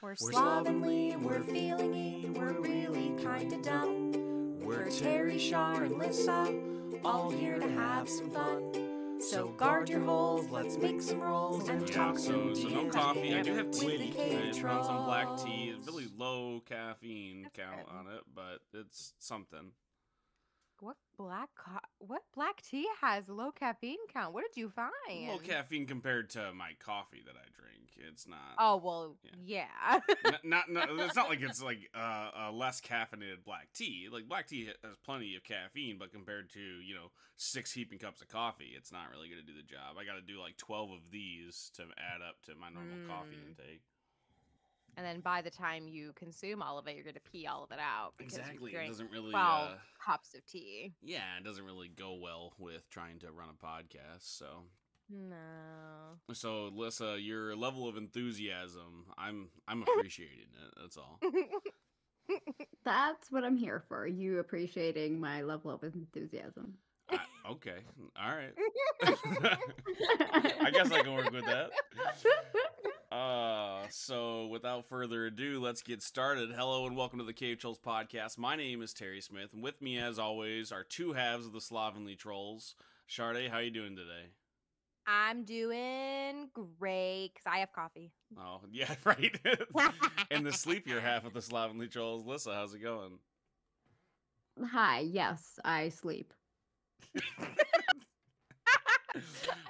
We're, We're slovenly, we're feelingy, we're really kinda dumb. We're Terry, Shar, and Lissa, all here to have some fun. So guard your holes, let's make some rolls and Yeah, talk so, some so no D&D coffee. I do have with tea. the I Cage found some black tea. Trolls. Really low caffeine That's count good. on it, but it's something. What black co- what black tea has low caffeine count? What did you find? Low caffeine compared to my coffee that I drink. It's not. Oh well, yeah. Not, not, not it's not like it's like uh, a less caffeinated black tea. Like black tea has plenty of caffeine, but compared to you know six heaping cups of coffee, it's not really going to do the job. I got to do like twelve of these to add up to my normal coffee Mm. intake. And then by the time you consume all of it, you're gonna pee all of it out. Exactly. It doesn't really. Twelve Uh, cups of tea. yeah, it doesn't really go well with trying to run a podcast. So, No. so Lissa, your level of enthusiasm, I'm I'm appreciating it. That's all. That's what I'm here for. You appreciating my level of enthusiasm. I, okay. All right. I guess I can work with that. Uh, so without further ado, let's get started. Hello and welcome to the Cave Trolls podcast. My name is Terry Smith, and with me, as always, are two halves of the Slovenly Trolls. Sade, how you doing today? I'm doing great because I have coffee. Oh, yeah, right. and the sleepier half of the Slovenly Trolls, Lissa, how's it going? Hi, yes, I sleep. I'm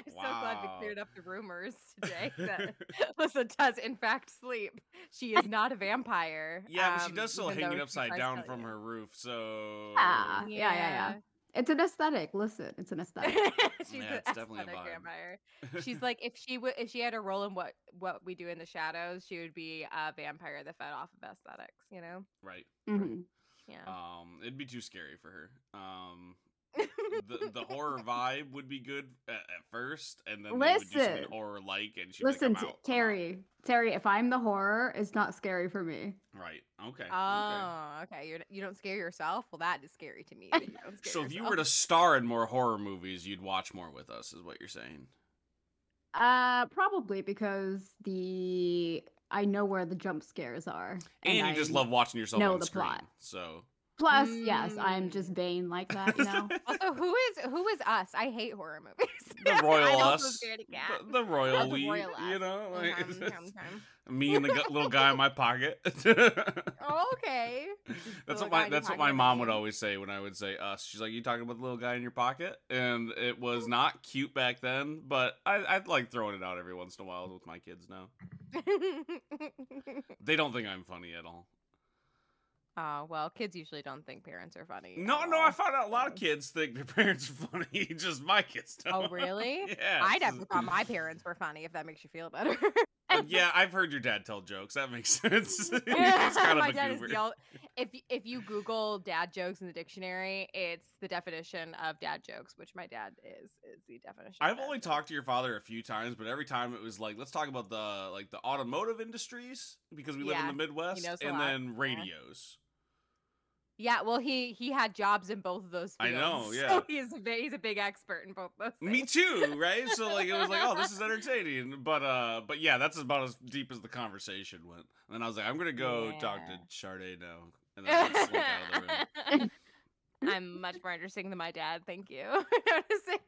so glad we Wow. cleared up the rumors today that Lissa does in fact sleep. She is not a vampire. Yeah, but she um, does still even hang it upside down from her roof, so Ah, yeah, yeah, yeah. It's an aesthetic. Listen, it's an aesthetic. She's Yeah, an it's definitely a aesthetic vibe. vampire. She's like if she would if she had a role in what what we do in the shadows, she would be a vampire that fed off of aesthetics. You know? right. Mhm. Yeah. Um, it'd be too scary for her. Um, the the horror vibe would be good at, at first, and then they would do something Listen. horror like, and she Listen, like, T- I'm out, I'm. Terry. Terry, if I'm the horror, it's not scary for me. Right. Okay. okay. Oh, okay. You're, you don't scare yourself. Well, that is scary to me. you don't scare So if you were to star in more horror movies, you'd watch more with us, is what you're saying. Uh, probably because the I know where the jump scares are, And, you just love watching yourself know on the screen. plot. So Plus, yes, I'm Mm. just vain like that, you know. Also, who is who is us? I hate horror movies. the royal us, scared of cats. the, the royal Oh, we, royal you know, like, Um, um, um. me and the gu- little guy in my pocket. Oh, okay. That's Little what my that's what my mom would always say when I would say us. She's like, "You talking about the little guy in your pocket?" And it was not cute back then, but I I like throwing it out every once in a while with my kids now. They don't think I'm funny at all. Oh well, kids usually don't think parents are funny. No, no, I found out a lot of kids think their parents are funny. Just my kids don't. Oh really? yeah. I never thought my parents were funny. If that makes you feel better. Uh, yeah, I've heard your dad tell jokes. That makes sense. He's kind of my a dad is goober. ul- if if you Google dad jokes in the dictionary, it's the definition of dad jokes, which my dad is is the definition. I've only talked to your father a few times, but every time it was like, let's talk about the like the automotive industries because we live in the Midwest, a and then radios. Yeah, well, he he had jobs in both of those. I Fields, know, yeah. So he's a, ve- he's a big expert in both those. Me too, right? So like it was like, oh, this is entertaining, but uh, but yeah, that's about as deep as the conversation went. And then I was like, I'm gonna go talk to Yeah. Sade now, and then I walked out of the room. I'm much more interesting than my dad. Thank you noticing.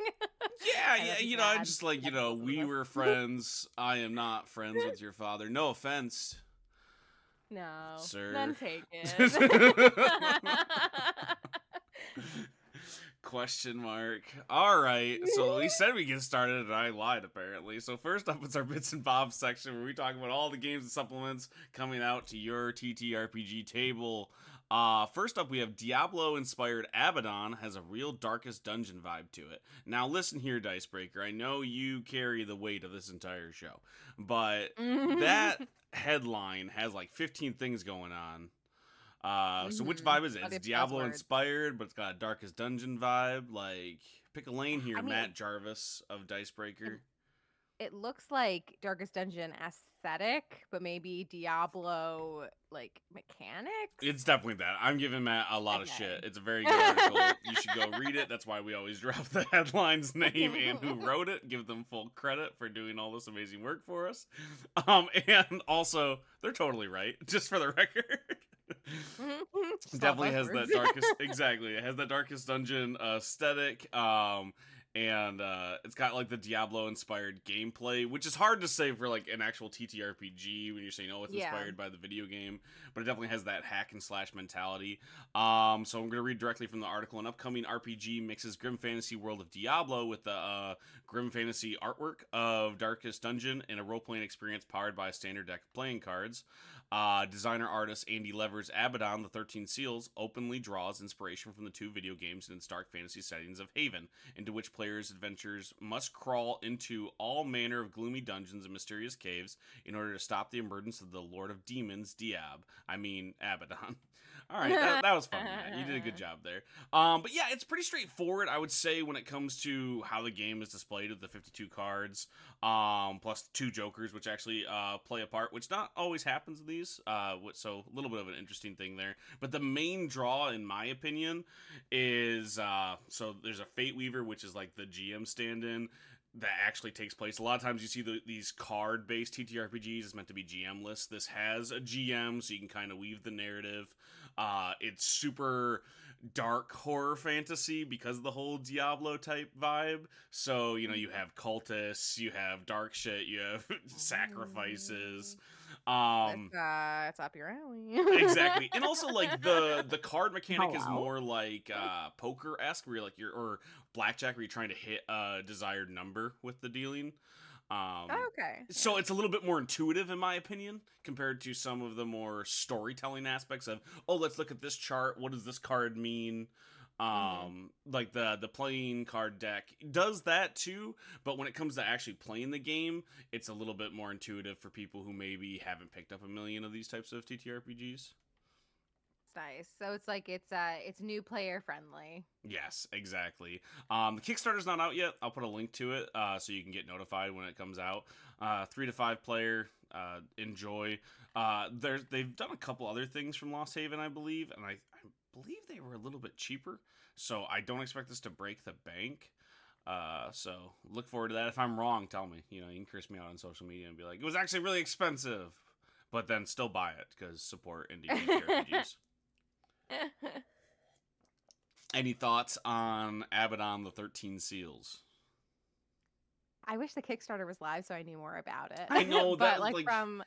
Yeah, yeah, you you, know, I'm just like, you know, we were friends. I am not friends with your father. No offense. No, Sir. none taken. Question mark. All right. So we said we get started, and I lied apparently. So first up, it's our bits and bobs section where we talk about all the games and supplements coming out to your TTRPG table. Uh, first up, we have Diablo-inspired Abaddon has a real Darkest Dungeon vibe to it. Now, listen here, Dicebreaker. I know you carry the weight of this entire show, but that headline has like 15 things going on. Uh, so which Mhm. vibe is it? It's Diablo inspired, but it's got a Darkest Dungeon vibe. Like, pick a lane here, I mean- Matt Jarvis of Dicebreaker. It looks like Darkest Dungeon aesthetic, but maybe Diablo like mechanics. It's definitely that. I'm giving Matt a lot of shit. It's a very good article. you should go read it. That's why we always drop the headline's name and who wrote it. Give them full credit for doing all this amazing work for us. Um, and also, they're totally right. Just for the record. Definitely has that darkest exactly it has that darkest dungeon aesthetic um and uh it's got like the diablo inspired gameplay which is hard to say for like an actual ttrpg when you're saying oh it's Yeah. inspired by the video game but it definitely has that hack and slash mentality. Um so i'm gonna read directly from the article. An upcoming rpg mixes grim fantasy world of diablo with the uh grim fantasy artwork of darkest dungeon and a role-playing experience powered by a standard deck of playing cards uh, designer artist Andy Lever's Abaddon, The 13 Seals, openly draws inspiration from the two video games in its dark fantasy settings of Haven, into which players' adventures must crawl into all manner of gloomy dungeons and mysterious caves in order to stop the emergence of the Lord of Demons, Diab. I mean, Abaddon. All right, that, that was fun. Matt. You did a good job there. Um, but yeah, it's pretty straightforward, I would say, when it comes to how the game is displayed with the 52 cards, um, plus two jokers, which actually uh, play a part, which not always happens in these. Uh, so a little bit of an interesting thing there. But the main draw, in my opinion, is uh, so there's a Fate Weaver, which is like the GM stand-in that actually takes place. A lot of times you see the, these card based TTRPGs is meant to be GM lists. This has a GM, so you can kind of weave the narrative. Uh, it's super dark horror fantasy because of the whole Diablo type vibe. So, you know, you have cultists, you have dark shit, you have sacrifices. Um it's, uh, it's up your alley. exactly and also like the the card mechanic is more like uh poker-esque where you're like you're or blackjack where you're trying to hit a desired number with the dealing um Oh, okay. so it's a little bit more intuitive in my opinion compared to some of the more storytelling aspects of oh let's look at this chart what does this card mean um Mhm. like the the playing card deck does that too but when it comes to actually playing the game it's a little bit more intuitive for people who maybe haven't picked up a million of these types of ttrpgs It's nice. So it's like it's uh it's new player friendly. Yes, exactly. Um, the Kickstarter's not out yet. I'll put a link to it uh, so you can get notified when it comes out. Uh, three to five player. Uh, enjoy. Uh, there's they've done a couple other things from Lost Haven, I believe, and I, I believe they were a little bit cheaper. So I don't expect this to break the bank. Uh, so look forward to that. If I'm wrong, tell me. You know, you can curse me out on social media and be like, it was actually really expensive, but then still buy it because support indie RPGs. Any thoughts on Abaddon the Thirteen Seals? I wish the Kickstarter was live so I knew more about it. I know, but that, like, like, from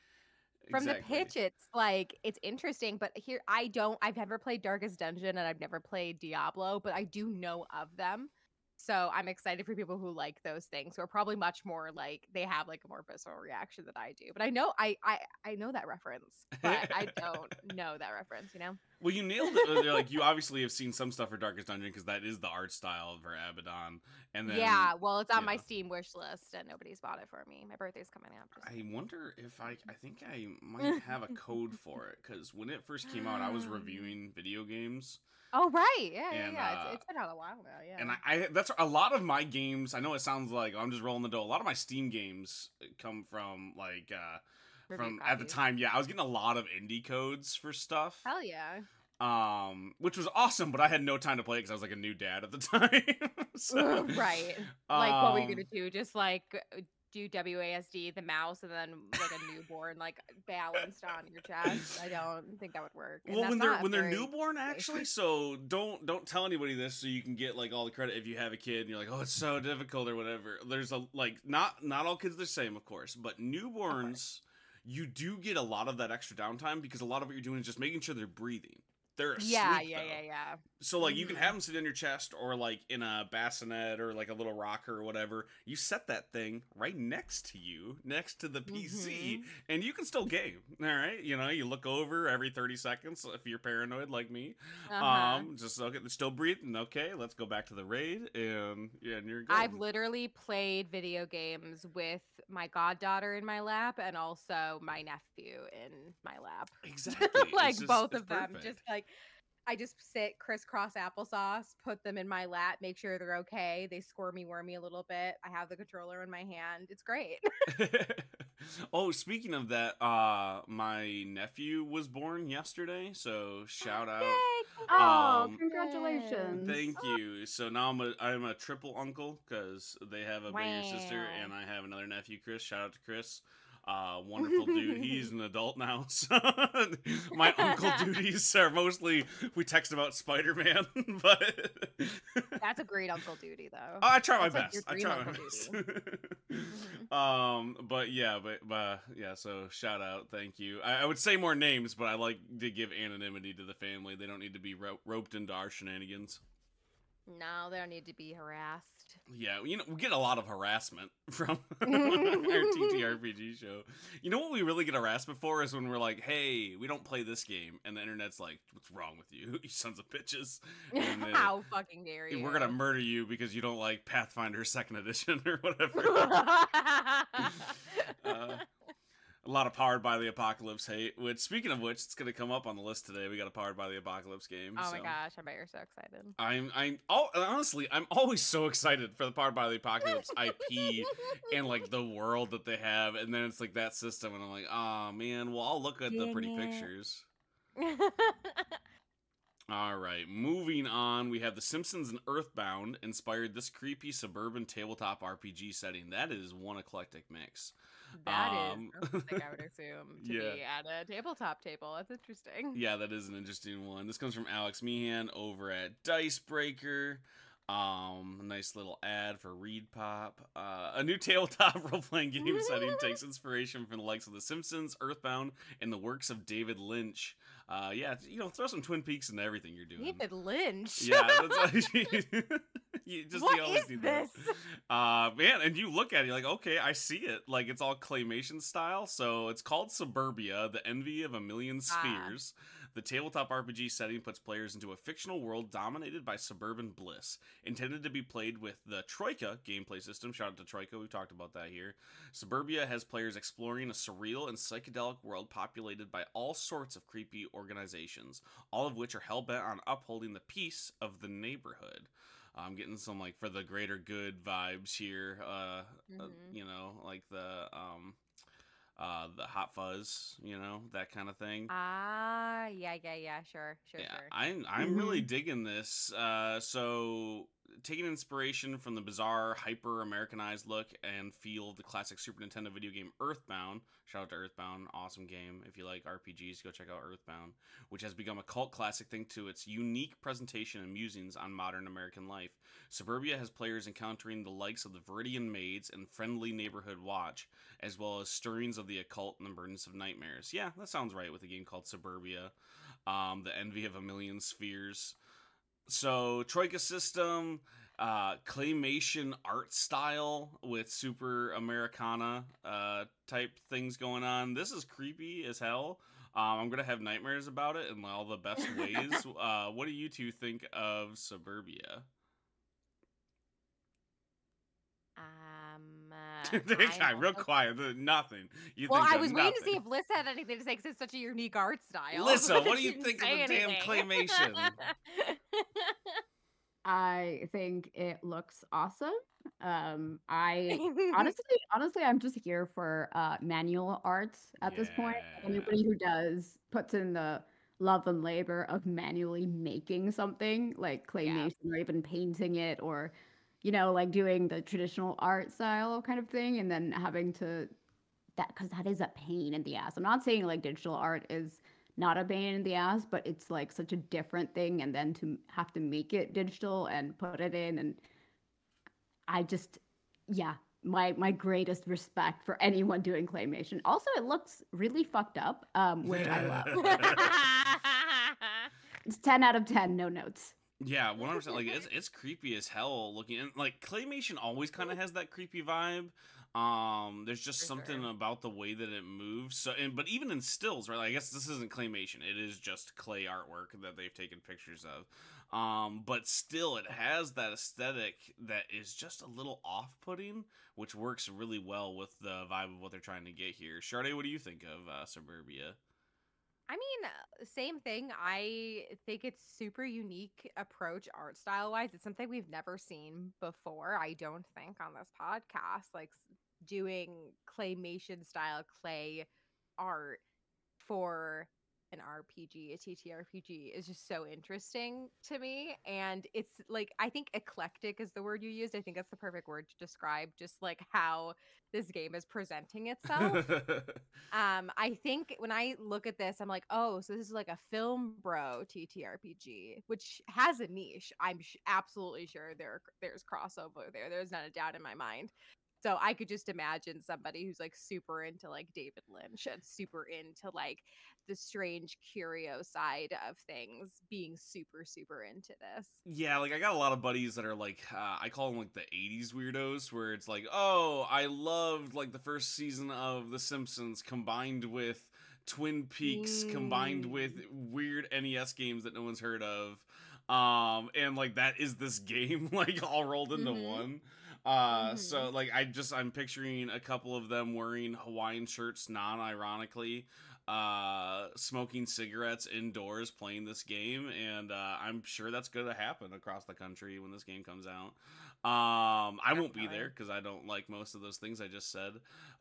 from Exactly. the pitch, it's like it's interesting. But here, I don't. I've never played Darkest Dungeon and I've never played Diablo, but I do know of them. So I'm excited for people who like those things, who are probably much more like they have like a more visceral reaction than I do. But I know I I I know that reference, but I don't know that reference. You know. Well, you nailed it. They're like you obviously have seen some stuff for Darkest Dungeon because that is the art style for Abaddon, and then yeah. Well, it's on my. Steam wish list and nobody's bought it for me. My birthday's coming up. I wonder if I I think I might have a code for it because when it first came out, I was reviewing video games, Oh right, yeah, yeah, And, yeah. uh, it's, it's been out a while now. Yeah. and I, I that's a lot of my games. I know it sounds like I'm just rolling the dough. A lot of my Steam games come from like uh From at the time. Yeah, I was getting a lot of indie codes for stuff. Hell yeah. um, which was awesome, but I had no time to play it because I was like a new dad at the time. so, right. Like what were you um, gonna do? Just like do WASD the mouse and then like a newborn like balanced on your chest. I don't think that would work. and Well, when they're when they're newborn, actually. So don't don't tell anybody this, so you can get like all the credit if you have a kid and you're like, oh, it's so difficult or whatever. There's a like not not all kids are the same, of course, but newborns, you do get a lot of that extra downtime because a lot of what you're doing is just making sure they're breathing. They're asleep, Yeah, yeah, though. yeah, yeah. So like you can Mhm. have them sit on your chest or like in a bassinet or like a little rocker or whatever. You set that thing right next to you, next to the PC, Mhm. and you can still game. All right, you know you look over every thirty seconds if you're paranoid like me. Uh-huh. Um, just okay, still breathing. Okay, let's go back to the raid, and yeah, and you're good. I've literally played video games with my goddaughter in my lap and also my nephew in my lap. exactly like just- both of them. Just like I just sit crisscross applesauce, put them in my lap, make sure they're okay. They squirmy wormy a little bit. I have the controller in my hand. It's great. oh, speaking of that, uh my nephew was born yesterday, so shout out. Yay! Oh, Um, congratulations. Thank you. So now I'm a I'm a triple uncle because they have a bigger sister and I have another nephew, Chris. Shout out to Chris. Uh, wonderful dude. He's an adult now. So my uncle duties are mostly we text about Spider Man, but That's a great uncle duty, though. I try my That's best. your I try my best. Mhm. um, but yeah, but but yeah. So shout out, thank you. I, I would say more names, but I like to give anonymity to the family. They don't need to be ro- roped into our shenanigans. No, they don't need to be harassed. Yeah, you know, we get a lot of harassment from our TTRPG show. You know what we really get harassment for is when we're like, "Hey, we don't play this game," and the internet's like, "What's wrong with you, you sons of bitches?" And then How fucking dare you? we're gonna murder you because you don't like Pathfinder Second Edition or whatever. A lot of Powered by the Apocalypse hate. Which, speaking of which, it's gonna come up on the list today. We got a Powered by the Apocalypse game. oh my gosh, I bet you're so excited. I'm I'm oh, honestly I'm always so excited for the Powered by the Apocalypse IP and like the world that they have, and then it's like that system, and I'm like, oh man, well I'll look at the pretty it. pictures. All right, moving on, we have The Simpsons and Earthbound inspired this creepy suburban tabletop RPG setting. That is one eclectic mix. That is Um, realistic, I would assume, to yeah. be at a tabletop table. That's interesting. Yeah, that is an interesting one. This comes from Alex Meehan over at Dicebreaker. Um, a nice little ad for ReedPop. Uh, a new tabletop role playing game setting takes inspiration from the likes of The Simpsons, Earthbound, and the works of David Lynch. Uh, yeah, you know, throw some Twin Peaks into everything you're doing. David Lynch. Yeah, that's you just What you always is need that. this? Uh, man, and you look at it, you're like, okay, I see it. Like it's all claymation style. So it's called Suburbia, the envy of a million Ah. The tabletop RPG setting puts players into a fictional world dominated by suburban bliss, intended to be played with the Troika gameplay system. Shout out to Troika, we've talked about that here. Suburbia has players exploring a surreal and psychedelic world populated by all sorts of creepy organizations, all of which are hell bent on upholding the peace of the neighborhood. I'm getting some like for the greater good vibes here. Uh, uh, Mhm. you know, like the um, uh, the hot fuzz, you know, that kind of thing. Ah, yeah, yeah, yeah. Sure, sure, yeah, sure. I'm I'm really digging this. Uh, so taking inspiration from the bizarre, hyper Americanized look and feel of the classic Super Nintendo video game Earthbound. Shout out to Earthbound, awesome game. If you like RPGs, go check out Earthbound, which has become a cult classic thanks to its unique presentation and musings on modern American life. Suburbia has players encountering the likes of the Viridian Maids and Friendly Neighborhood Watch, as well as stirrings of the occult and the burdens of nightmares. Yeah, that sounds right with a game called Suburbia. Um, the envy of a million spheres. So Troika system, uh, claymation art style with super Americana uh, type things going on. This is creepy as hell. Um, I'm gonna have nightmares about it in all the best ways. uh, what do you two think of Suburbia? They I'm real quiet. Nothing. You Well, think I of was waiting to see if Liz had anything to say because it's such a unique art style. Lissa, what do you think of the say damn claymation? I think it looks awesome. Um, I honestly, honestly, I'm just here for uh, manual arts at this point. Anybody who does puts in the love and labor of manually making something like claymation or even painting it or you know like doing the traditional art style kind of thing and then having to that because that is a pain in the ass. I'm not saying like digital art is not a pain in the ass but it's like such a different thing and then to have to make it digital and put it in and i just yeah my my greatest respect for anyone doing claymation. Also it looks really fucked up um which i love. It's 10 out of 10 no notes Yeah, one hundred percent. Like it's it's creepy as hell looking. And like claymation always kind of has that creepy vibe. Um, there's just For something sure. about the way that it moves. So, and but even in stills, right? Like, I guess this isn't claymation. It is just clay artwork that they've taken pictures of. Um, but still, it has that aesthetic that is just a little off-putting, which works really well with the vibe of what they're trying to get here. Sade, what do you think of uh, Suburbia? I mean, uh, same thing. I think it's super unique approach art style wise. It's something we've never seen before. I don't think on this podcast, like doing claymation style clay art for an RPG, a TTRPG is just so interesting to me. And it's like, I think eclectic is the word you used. I think that's the perfect word to describe just like how this game is presenting itself. Um, I think when I look at this, I'm like, oh, so this is like a film bro TTRPG, which has a niche. I'm sh- absolutely sure there there's crossover there. There's not a doubt in my mind. So I could just imagine somebody who's like super into like David Lynch and super into like the strange curio side of things being super super into this. Yeah, like I got a lot of buddies that are like uh, I call them like the '80s weirdos, where it's like, oh, I loved like the first season of The Simpsons combined with Twin Peaks, combined with weird NES games that no one's heard of, um, and like that is this game like all rolled into Mhm. one. Uh, Mhm. so like I just I'm picturing a couple of them wearing Hawaiian shirts, non-ironically, uh smoking cigarettes indoors playing this game and uh i'm sure that's going to happen across the country when this game comes out. Um i won't be there because i don't like most of those things i just said.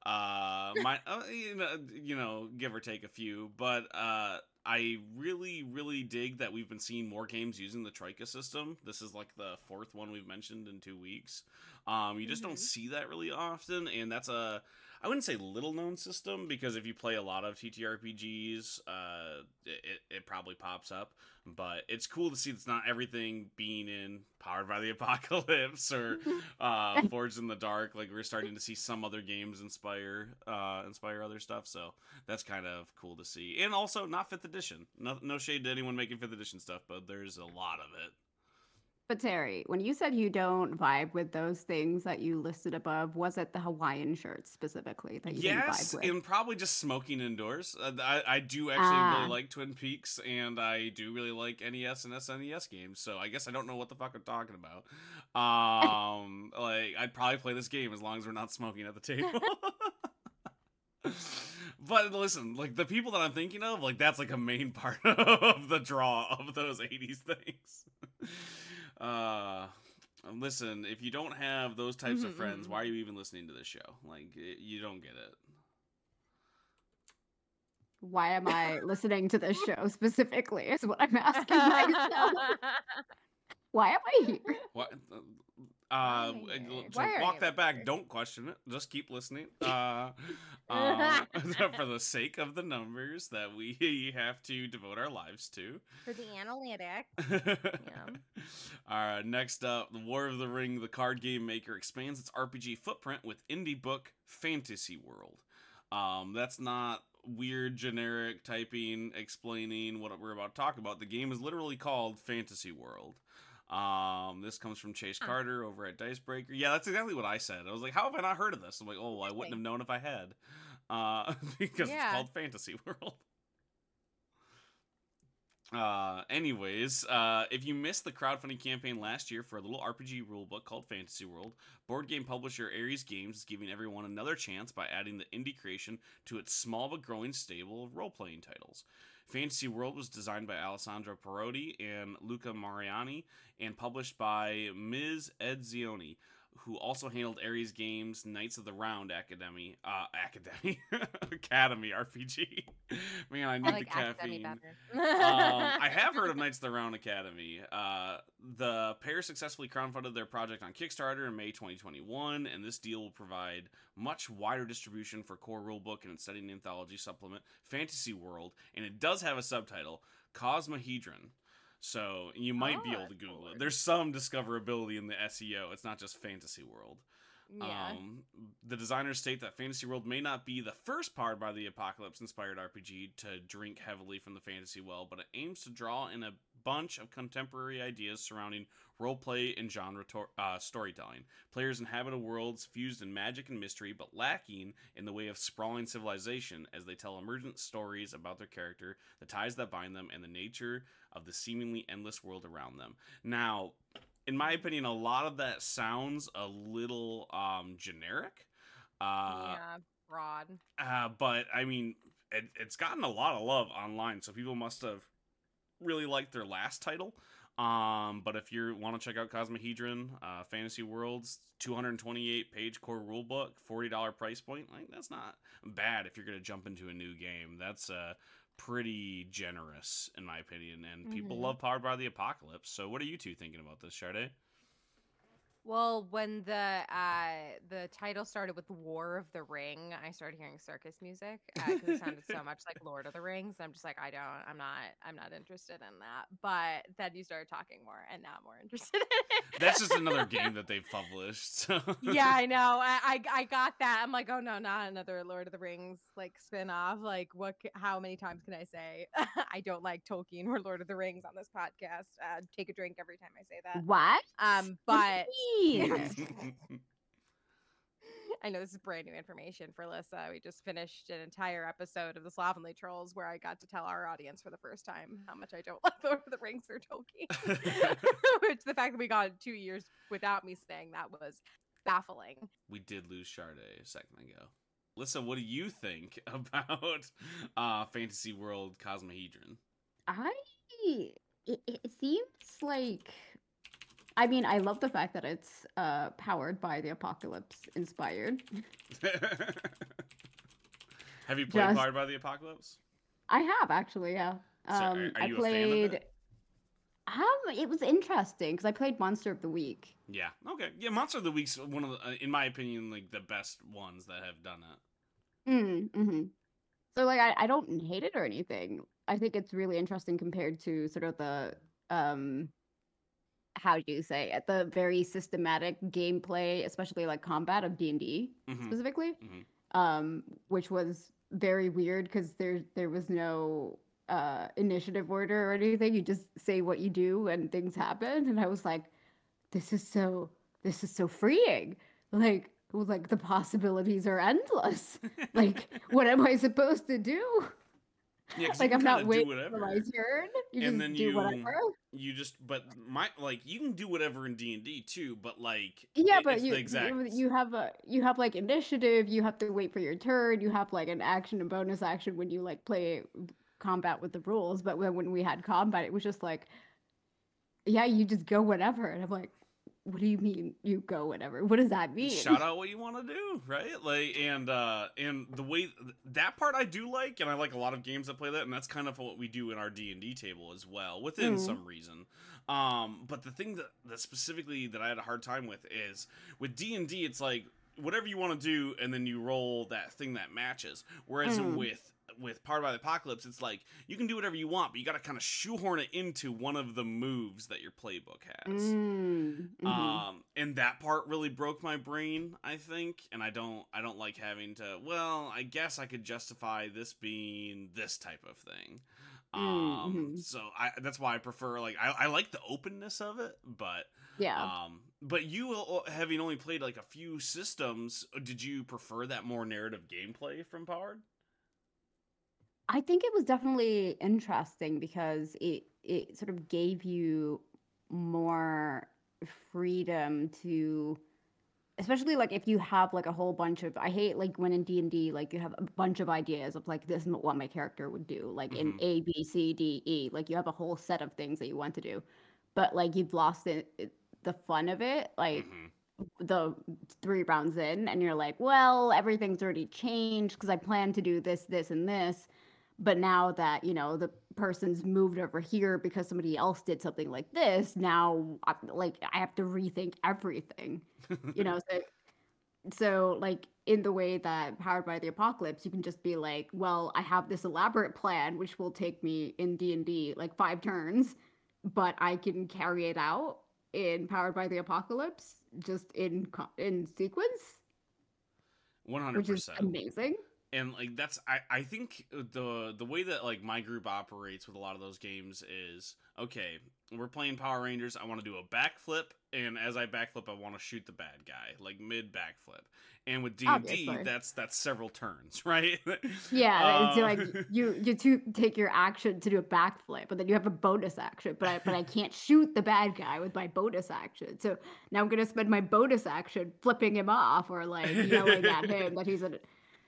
Uh my uh, you, know, you know give or take a few but uh i really really dig that we've been seeing more games using the troika system. This is like the fourth one we've mentioned in two weeks. Um you just Mhm. don't see that really often and that's a I wouldn't say little known system because if you play a lot of TTRPGs, uh, it, it probably pops up. But it's cool to see that's not everything being in Powered by the Apocalypse or uh, Forged in the Dark. Like we're starting to see some other games inspire uh, inspire other stuff. So that's kind of cool to see. And also not fifth edition. No, no shade to anyone making fifth edition stuff, but there's a lot of it. But Terry, when you said you don't vibe with those things that you listed above, was it the Hawaiian shirts specifically that you yes, didn't vibe with? and probably just smoking indoors. Uh, I, I do actually Ah. really like Twin Peaks, and I do really like NES and SNES games. So I guess I don't know what the fuck I'm talking about. Um, like I'd probably play this game as long as we're not smoking at the table. but listen, like the people that I'm thinking of, like that's like a main part of the draw of those '80s things. Uh, listen, if you don't have those types of Mhm, friends, mhm. why are you even listening to this show? Like, y- you don't get it. Why am I listening to this show specifically? Is what I'm asking myself. Why am I here? What? Uh, Why w- are you- so why are walk that back. Don't question it. Just keep listening. Uh, um, for the sake of the numbers that we have to devote our lives to. For the analytic. All right. next up, The War of the Ring, the card game maker, expands its RPG footprint with indie book Fantasy World. Um, that's not weird generic typing explaining what we're about to talk about. The game is literally called Fantasy World. Um, this comes from Chase. Carter over at Dicebreaker. Yeah, that's exactly what I said. I was like, how have I not heard of this? I'm like, oh, well, I wouldn't have known if I had. Uh, because it's called Fantasy World. Uh, anyways, uh, if you missed the crowdfunding campaign last year for a little RPG rulebook called Fantasy World, board game publisher Ares Games is giving everyone another chance by adding the indie creation to its small but growing stable of role playing titles. Fantasy World was designed by Alessandro Piroddi and Luca Maiorani and published by Ms. Ed Zioni, who also handled Ares Games' Knights of the Round Academy, uh, Academy, Academy RPG. Man, I need I like the caffeine um, I have heard of Knights of the Round Academy. Uh, the pair successfully crowdfunded their project on Kickstarter in May 2021, and this deal will provide much wider distribution for core rulebook and its setting anthology supplement, Fantasy World, and it does have a subtitle, Cosmohedron. So you might be Oh, able to that's Google it. There's some discoverability in the SEO. It's not just Fantasy World. yeah. Um, the designers state that Fantasy World may not be the first Powered by the Apocalypse inspired RPG to drink heavily from the fantasy well, but it aims to draw in a bunch of contemporary ideas surrounding roleplay and genre to- uh, storytelling. Players inhabit a worlds fused in magic and mystery, but lacking in the way of sprawling civilization as they tell emergent stories about their character, the ties that bind them, and the nature of the seemingly endless world around them. Now, in my opinion, a lot of that sounds a little um, generic. Uh, yeah. Broad. uh, but I mean, it, it's gotten a lot of love online, so people must have really liked their last title. Um, but if you want to check out Cosmohedron, uh, Fantasy Worlds, 228 page core rulebook, $40 price point, like that's not bad if you're going to jump into a new game. That's uh, pretty generous, in my opinion. And people Mhm. love Powered by the Apocalypse. So, what are you two thinking about this, Sade? Well, when the uh, the title started with War of the Ring, I started hearing circus music because it sounded so much like Lord of the Rings. I'm just like, I don't, I'm not, I'm not interested in that. But then you started talking more, and now I'm more interested. in it. That's just another game that they've published. So. yeah, I know. I, I I got that. I'm like, oh no, not another Lord of the Rings like spin off. Like, what? How many times can I say I don't like Tolkien or Lord of the Rings on this podcast? Uh, take a drink every time I say that. What? Um, but do you mean? I know this is brand new information for Lissa. We just finished an entire episode of the Slovenly Trolls where I got to tell our audience for the first time how much I don't like Lord of the Rings or Tolkien. Which the fact that we got two years without me saying that was baffling. we did lose Sade a second ago. Lissa, what do you think about uh, Fantasy World Cosmohedron? I it, it seems like I mean, I love the fact that it's uh powered by the apocalypse inspired. Have you played Just- Powered by the Apocalypse? I have actually, yeah. So, are- Um are I you a fan of played it? um it was interesting because I played Monster of the Week. Yeah. Okay. Yeah, Monster of the Week's one of the, uh, in my opinion, like the best ones that have done it. Mm, hmm So like I, I don't hate it or anything. I think it's really interesting compared to sort of the um how do you say at the very systematic gameplay, especially like combat of D and D Mhm. specifically, Mhm. um, which was very weird because there there was no uh initiative order or anything. You just say what you do and things happen, and I was like, this is so this is so freeing. Like like the possibilities are endless. Like what am I supposed to do? Yeah, Like I'm not waiting for my turn. You And then do you- whatever. You just, but my like, you can do whatever in D and D too, but like, Yeah, i- but you exact. you you have a you have like initiative. You have to wait for your turn. You have like an action and bonus action when you like play combat with the rules. But when when we had combat, it was just like, yeah, you just go whatever. And I'm like, what do you mean you go whatever? What does that mean? shout out what you want to do right like and uh and the way that part i do like and i like a lot of games that play that and that's kind of what we do in our d&d table as well within Mhm. some reason um but the thing that, that specifically that i had a hard time with is with d&d it's like whatever you want to do and then you roll that thing that matches whereas Mm. with with Powered by the Apocalypse, it's like you can do whatever you want, but you got to kind of shoehorn it into one of the moves that your playbook has. Mm, mhm. Um, and that part really broke my brain, I think, and I don't, I don't like having to. Well, I guess I could justify this being this type of thing. Um, mhm. so I, that's why I prefer like I, I like the openness of it, but yeah. um, but you uh, having only played like a few systems, uh, did you prefer that more narrative gameplay from Powered? I think it was definitely interesting because it it sort of gave you more freedom to especially like if you have like a whole bunch of I hate like when in D&D like you have a bunch of ideas of like this is what my character would do like in Mhm. A B C D E like you have a whole set of things that you want to do but like you've lost it, it the fun of it like Mhm. the three rounds in and you're like, well, everything's already changed because I plan to do this, this, and this. But now that, you know, the person's moved over here because somebody else did something like this, now I, like I have to rethink everything. You know, so so like in the way that powered by the apocalypse, you can just be like, well, I have this elaborate plan which will take me in D&D like 5 turns, but I can carry it out in Powered by the Apocalypse, just in in sequence, One hundred which is percent. amazing. And like that's I, I think the the way that like my group operates with a lot of those games is okay we're playing power rangers i want to do a backflip and as i backflip i want to shoot the bad guy like mid backflip and with d&d Obviously. that's that's several turns right Yeah, it's Um, like you you to take your action to do a backflip, but then you have a bonus action. But I but I can't shoot the bad guy with my bonus action. So now I'm gonna spend my bonus action flipping him off or like yelling at him that he's an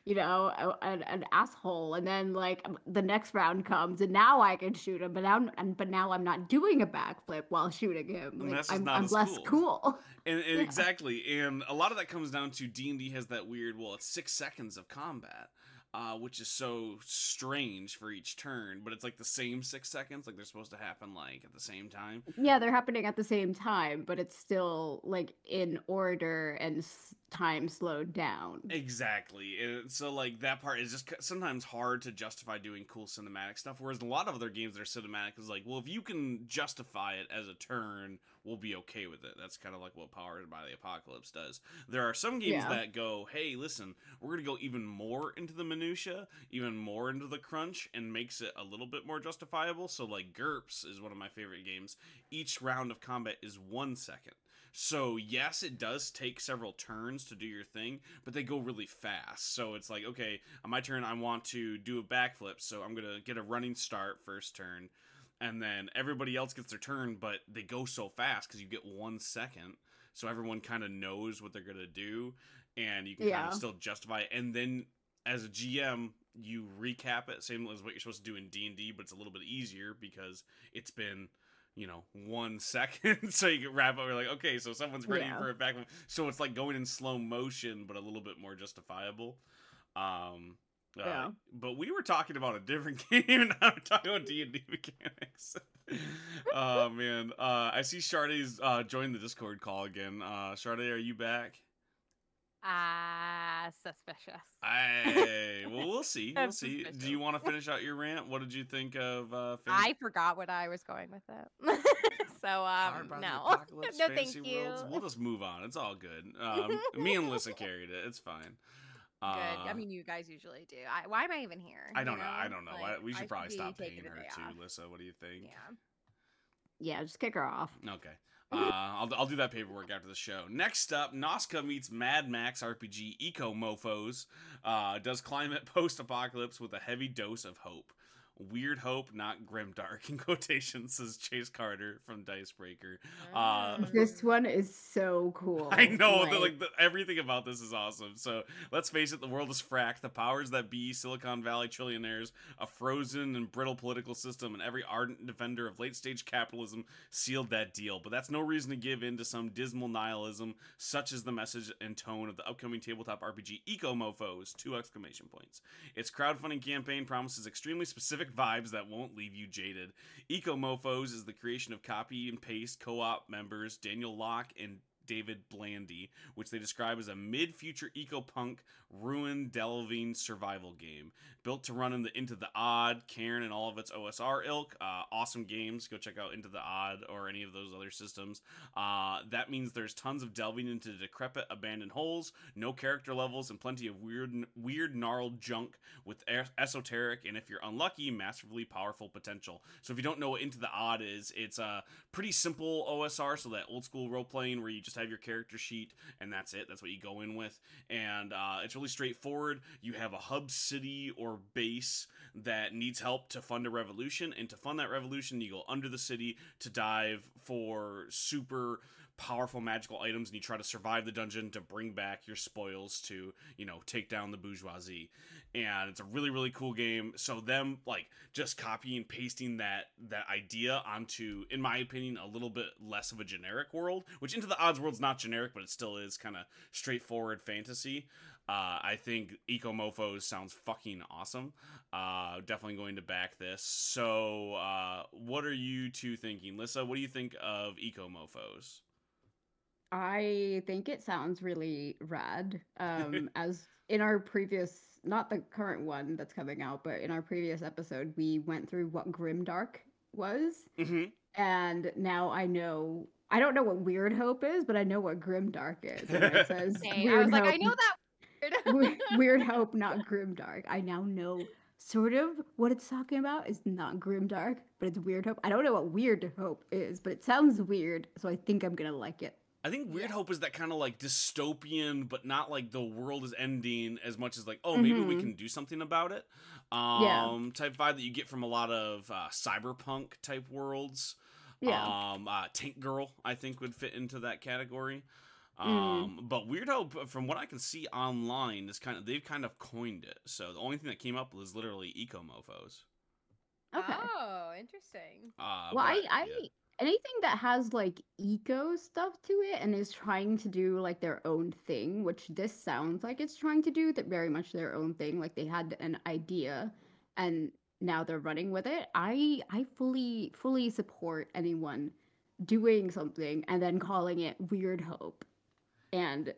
you know, a- an, an asshole, and then like um, the next round comes, and now I can shoot him, but now and but now I'm not doing a backflip while shooting him. Like, that's I'm, not I'm less cool. cool. and, and Yeah. exactly and a lot of that comes down to d&d has that weird well it's six seconds of combat uh, which is so strange for each turn but it's like the same six seconds like they're supposed to happen like at the same time Yeah, they're happening at the same time, but it's still like in order and time slowed down. exactly and so like that part is just sometimes hard to justify doing cool cinematic stuff whereas a lot of other games that are cinematic is like well if you can justify it as a turn we'll be okay with it. That's kind of like what powered by the apocalypse does. There are some games Yeah. that go hey listen we're gonna go even more into the minutia even more into the crunch and makes it a little bit more justifiable. So like GURPS is one of my favorite games. Each round of combat is one second. So yes, it does take several turns to do your thing, but they go really fast. So it's like, okay, on my turn, I want to do a backflip, so I'm gonna get a running start first turn, and then everybody else gets their turn, but they go so fast because you get one second, so everyone kind of knows what they're gonna do, and you can kind of still justify it. And then as a GM, you recap it, same as what you're supposed to do in D and D, but it's a little bit easier because it's been you know, one second. so you can wrap up. You're like, okay, so someone's ready Yeah. for a back. So it's like going in slow motion, but a little bit more justifiable. Um, uh, Yeah. But we were talking about a different game. Now we're talking about D and D mechanics. oh man, uh, I see Shardy's uh, joined the Discord call again. Uh, Shardy, are you back? Ah, suspicious. I well, we'll see. We'll I'm see. Do you want to finish out your rant? What did you think of? Uh, Fan- I forgot what I was going with it. so um no. No thank you. Worlds. We'll just move on. It's all good. Um, me and Lissa carried it. It's fine. Uh, Good. I mean, you guys usually do. I, why am I even here? I don't know. I don't know. Like, we should I probably be stop paying her too, off. Lissa. What do you think? Yeah. Yeah, just kick her off. Okay. Uh, I'll, I'll do that paperwork after the show. Next up, Nausicaa meets Mad Max RPG Eco Mofos. Uh, does climate post apocalypse with a heavy dose of hope. Weird hope, not grim dark. In quotations, says Chase Carter from Dicebreaker. Uh, Mm. This one is so cool. I know, the, like the, everything about this is awesome. So let's face it, the world is fracked. The powers that be, Silicon Valley trillionaires, a frozen and brittle political system, and every ardent defender of late stage capitalism sealed that deal. But that's no reason to give in to some dismal nihilism, such as the message and tone of the upcoming tabletop RPG Eco Mofos! Two exclamation points. Its crowdfunding campaign promises extremely specific vibes that won't leave you jaded. Eco Mofos is the creation of copy and paste co op members Daniel Locke and David Blandy, which they describe as a mid future eco punk, ruin delving survival game. Built to run in the Into the Odd, Cairn, and all of its OSR ilk. Uh, awesome games. Go check out Into the Odd or any of those other systems. Uh, that means there's tons of delving into decrepit, abandoned holes, no character levels, and plenty of weird, weird, gnarled junk with es- esoteric and, if you're unlucky, massively powerful potential. So if you don't know what Into the Odd is, it's a pretty simple OSR, so that old school role playing where you just have your character sheet and that's it. That's what you go in with, and uh, it's really straightforward. You have a hub city or base that needs help to fund a revolution, and to fund that revolution, you go under the city to dive for super powerful magical items and you try to survive the dungeon to bring back your spoils to you know take down the bourgeoisie and it's a really really cool game so them like just copying and pasting that that idea onto in my opinion a little bit less of a generic world which into the odds world's not generic but it still is kind of straightforward fantasy uh, I think Eco Mofos sounds fucking awesome. Uh, definitely going to back this. So, uh, what are you two thinking, Lissa? What do you think of Eco Mofos? I think it sounds really rad. Um, as in our previous, not the current one that's coming out, but in our previous episode, we went through what grimdark was, Mm-hmm. and now I know. I don't know what weird hope is, but I know what grimdark is. And it says Dang, I was like, I know that. we- weird hope, not grimdark. I now know sort of what it's talking about. It's not grimdark, but it's weird hope. I don't know what weird hope is, but it sounds weird, so I think I'm gonna like it. I think Weird Yeah. Hope is that kind of like dystopian, but not like the world is ending as much as like, oh, maybe we Mhm. can do something about it. Um, Yeah. type vibe that you get from a lot of uh, cyberpunk type worlds. Yeah. Um, uh, Tank Girl, I think, would fit into that category. Mm. Um, but Weird Hope, from what I can see online, is kind of they've kind of coined it. So the only thing that came up was literally eco mofos. Okay. Oh, interesting. Uh, well, but I, I yeah. Anything that has like eco stuff to it and is trying to do like their own thing, which this sounds like it's trying to do that very much their own thing. Like they had an idea and now they're running with it. I I fully fully support anyone doing something and then calling it Weird Hope and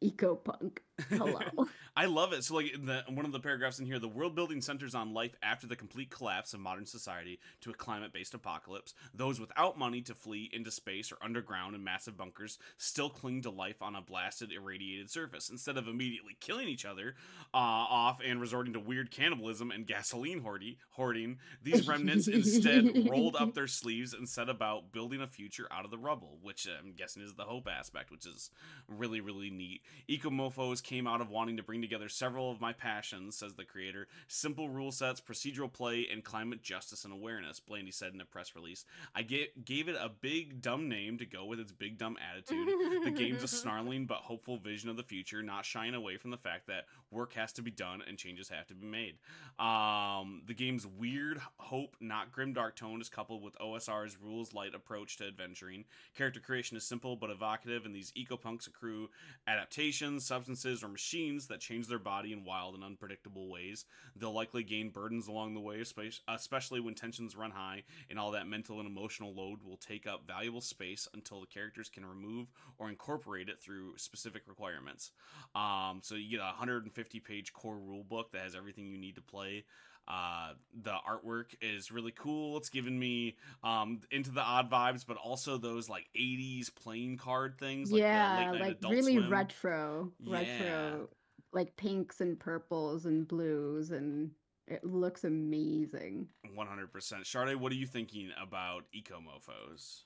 Eco Punk. Hello. I love it. So, like, in the one of the paragraphs in here, the world building centers on life after the complete collapse of modern society to a climate based apocalypse. Those without money to flee into space or underground in massive bunkers still cling to life on a blasted, irradiated surface. Instead of immediately killing each other uh, off and resorting to weird cannibalism and gasoline hoardy, hoarding, these remnants instead rolled up their sleeves and set about building a future out of the rubble, which I'm guessing is the hope aspect, which is really, really neat. Ecomofos came out of wanting to bring together several of my passions, says the creator simple rule sets, procedural play, and climate justice and awareness, Blandy said in a press release. I ga- gave it a big, dumb name to go with its big, dumb attitude. the game's a snarling but hopeful vision of the future, not shying away from the fact that work has to be done and changes have to be made. Um, the game's weird hope, not grimdark tone is coupled with OSR's rules light approach to adventuring. Character creation is simple but evocative, and these eco punks accrue adaptations, substances, or machines that change their body in wild and unpredictable ways. They'll likely gain burdens along the way, especially when tensions run high, and all that mental and emotional load will take up valuable space until the characters can remove or incorporate it through specific requirements. Um, so you get a 150 page core rule book that has everything you need to play. Uh, the artwork is really cool. It's given me um, into the odd vibes, but also those like 80s playing card things. Like yeah, like really Swim. retro, Yeah. retro, like pinks and purples and blues, and it looks amazing. 100%. Sade, what are you thinking about Eco Mofos?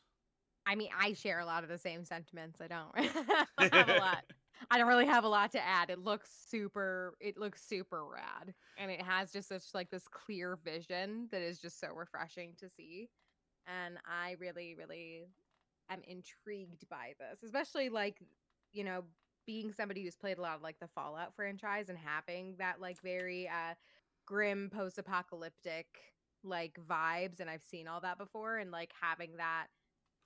I mean, I share a lot of the same sentiments. I don't have a lot. I don't really have a lot to add. It looks super. It looks super rad, and it has just such like this clear vision that is just so refreshing to see. And I really, really am intrigued by this, especially like you know being somebody who's played a lot of like the Fallout franchise and having that like very uh grim post-apocalyptic like vibes and I've seen all that before and like having that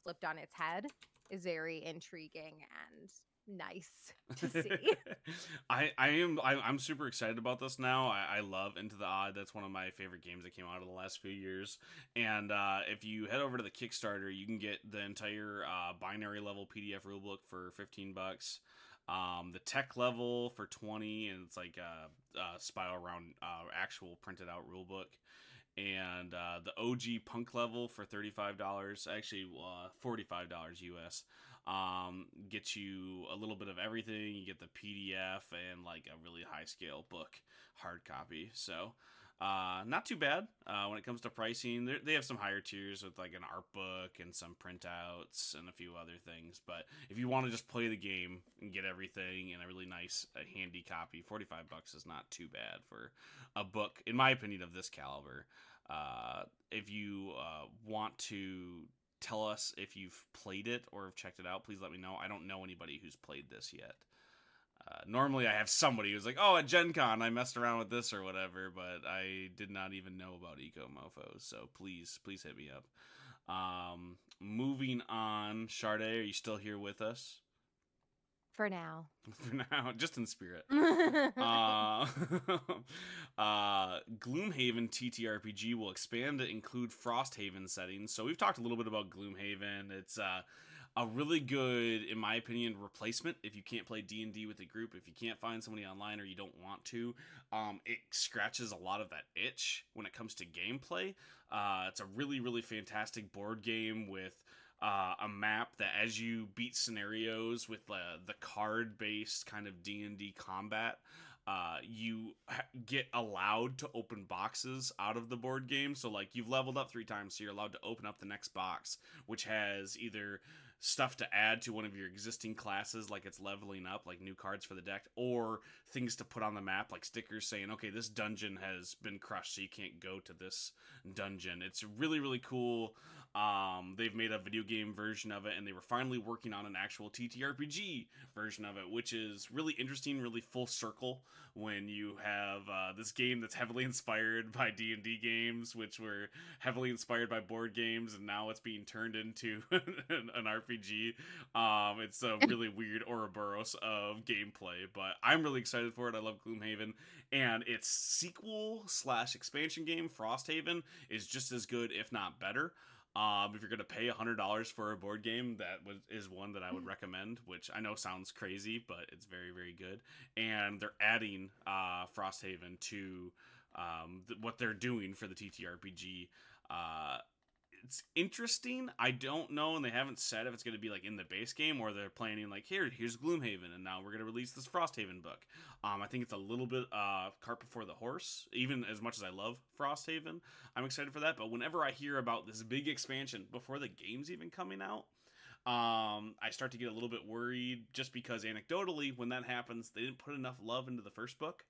flipped on its head is very intriguing and nice to see. I I am I, I'm super excited about this now. I, I love Into the Odd. That's one of my favorite games that came out of the last few years. And uh, if you head over to the Kickstarter, you can get the entire uh, binary level PDF rulebook for 15 bucks. Um, the tech level for 20, and it's like a, a spiral round uh, actual printed out rulebook. And uh, the OG punk level for $35, actually uh, $45 US um get you a little bit of everything. You get the pdf and like a really high scale book hard copy. So uh not too bad uh when it comes to pricing they have some higher tiers with like an art book and some printouts and a few other things but if you want to just play the game and get everything in a really nice uh, handy copy 45 bucks is not too bad for a book in my opinion of this caliber uh if you uh want to tell us if you've played it or have checked it out. Please let me know. I don't know anybody who's played this yet. Uh, normally, I have somebody who's like, "Oh, at Gen Con, I messed around with this or whatever," but I did not even know about Eco Mofos. So please, please hit me up. Um, moving on, Sade, are you still here with us For now. for now? Just in spirit. Uh, uh, Gloomhaven TTRPG will expand to include Frosthaven settings. So we've talked a little bit about Gloomhaven. It's uh, a really good, in my opinion, replacement if you can't play D and D with a group. If you can't find somebody online or you don't want to, um, it scratches a lot of that itch when it comes to gameplay. Uh, it's a really, really fantastic board game with uh, a map that as you beat scenarios with uh, the card based kind of d&d combat uh, you ha- get allowed to open boxes out of the board game so like you've leveled up three times so you're allowed to open up the next box which has either stuff to add to one of your existing classes, like it's leveling up, like new cards for the deck, or things to put on the map, like stickers saying, okay, this dungeon has been crushed, so you can't go to this dungeon. It's really, really cool. Um, they've made a video game version of it, and they were finally working on an actual TTRPG version of it, which is really interesting, really full circle. When you have uh, this game that's heavily inspired by D and D games, which were heavily inspired by board games, and now it's being turned into an, an RPG. Um, it's a really weird Ouroboros of gameplay, but I'm really excited for it. I love Gloomhaven, and its sequel slash expansion game, Frosthaven, is just as good, if not better. Um, if you're gonna pay hundred dollars for a board game, that was, is one that I would recommend. Which I know sounds crazy, but it's very very good. And they're adding uh, Frosthaven to um, th- what they're doing for the TTRPG. Uh, it's interesting. I don't know, and they haven't said if it's going to be like in the base game or they're planning like here, here's Gloomhaven, and now we're going to release this Frosthaven book. Um, I think it's a little bit uh cart before the horse. Even as much as I love Frosthaven, I'm excited for that. But whenever I hear about this big expansion before the game's even coming out, um, I start to get a little bit worried just because anecdotally, when that happens, they didn't put enough love into the first book.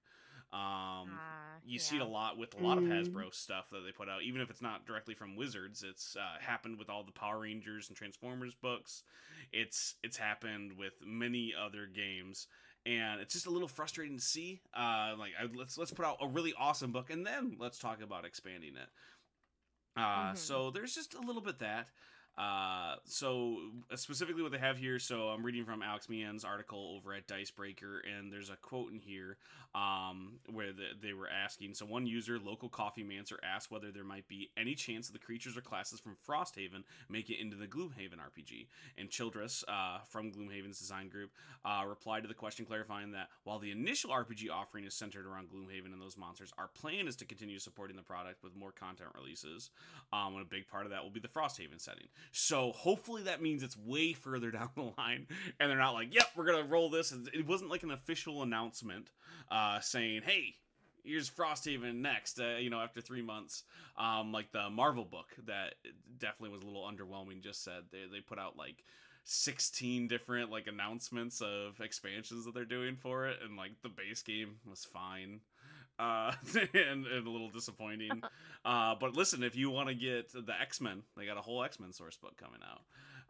Um, Ah, you see it a lot with a lot of Mm. Hasbro stuff that they put out, even if it's not directly from Wizards. It's uh, happened with all the Power Rangers and Transformers books. It's it's happened with many other games, and it's just a little frustrating to see. Uh, like I, let's let's put out a really awesome book, and then let's talk about expanding it. Uh, Mhm. So there's just a little bit that. Uh, so uh, specifically what they have here. So I'm reading from Alex Meehan's article over at Dicebreaker, and there's a quote in here um, where the, they were asking. So one user, local coffee mancer, asked whether there might be any chance that the creatures or classes from Frosthaven make it into the Gloomhaven RPG. And Childress uh, from Gloomhaven's design group uh, replied to the question, clarifying that while the initial RPG offering is centered around Gloomhaven and those monsters, our plan is to continue supporting the product with more content releases. Um, and a big part of that will be the Frosthaven setting. So hopefully that means it's way further down the line, and they're not like, "Yep, we're gonna roll this." It wasn't like an official announcement uh, saying, "Hey." Here's Frosthaven next, uh, you know, after three months. Um, like the Marvel book that definitely was a little underwhelming. Just said they they put out like 16 different like announcements of expansions that they're doing for it, and like the base game was fine, uh, and, and a little disappointing. Uh, but listen, if you want to get the X Men, they got a whole X Men source book coming out.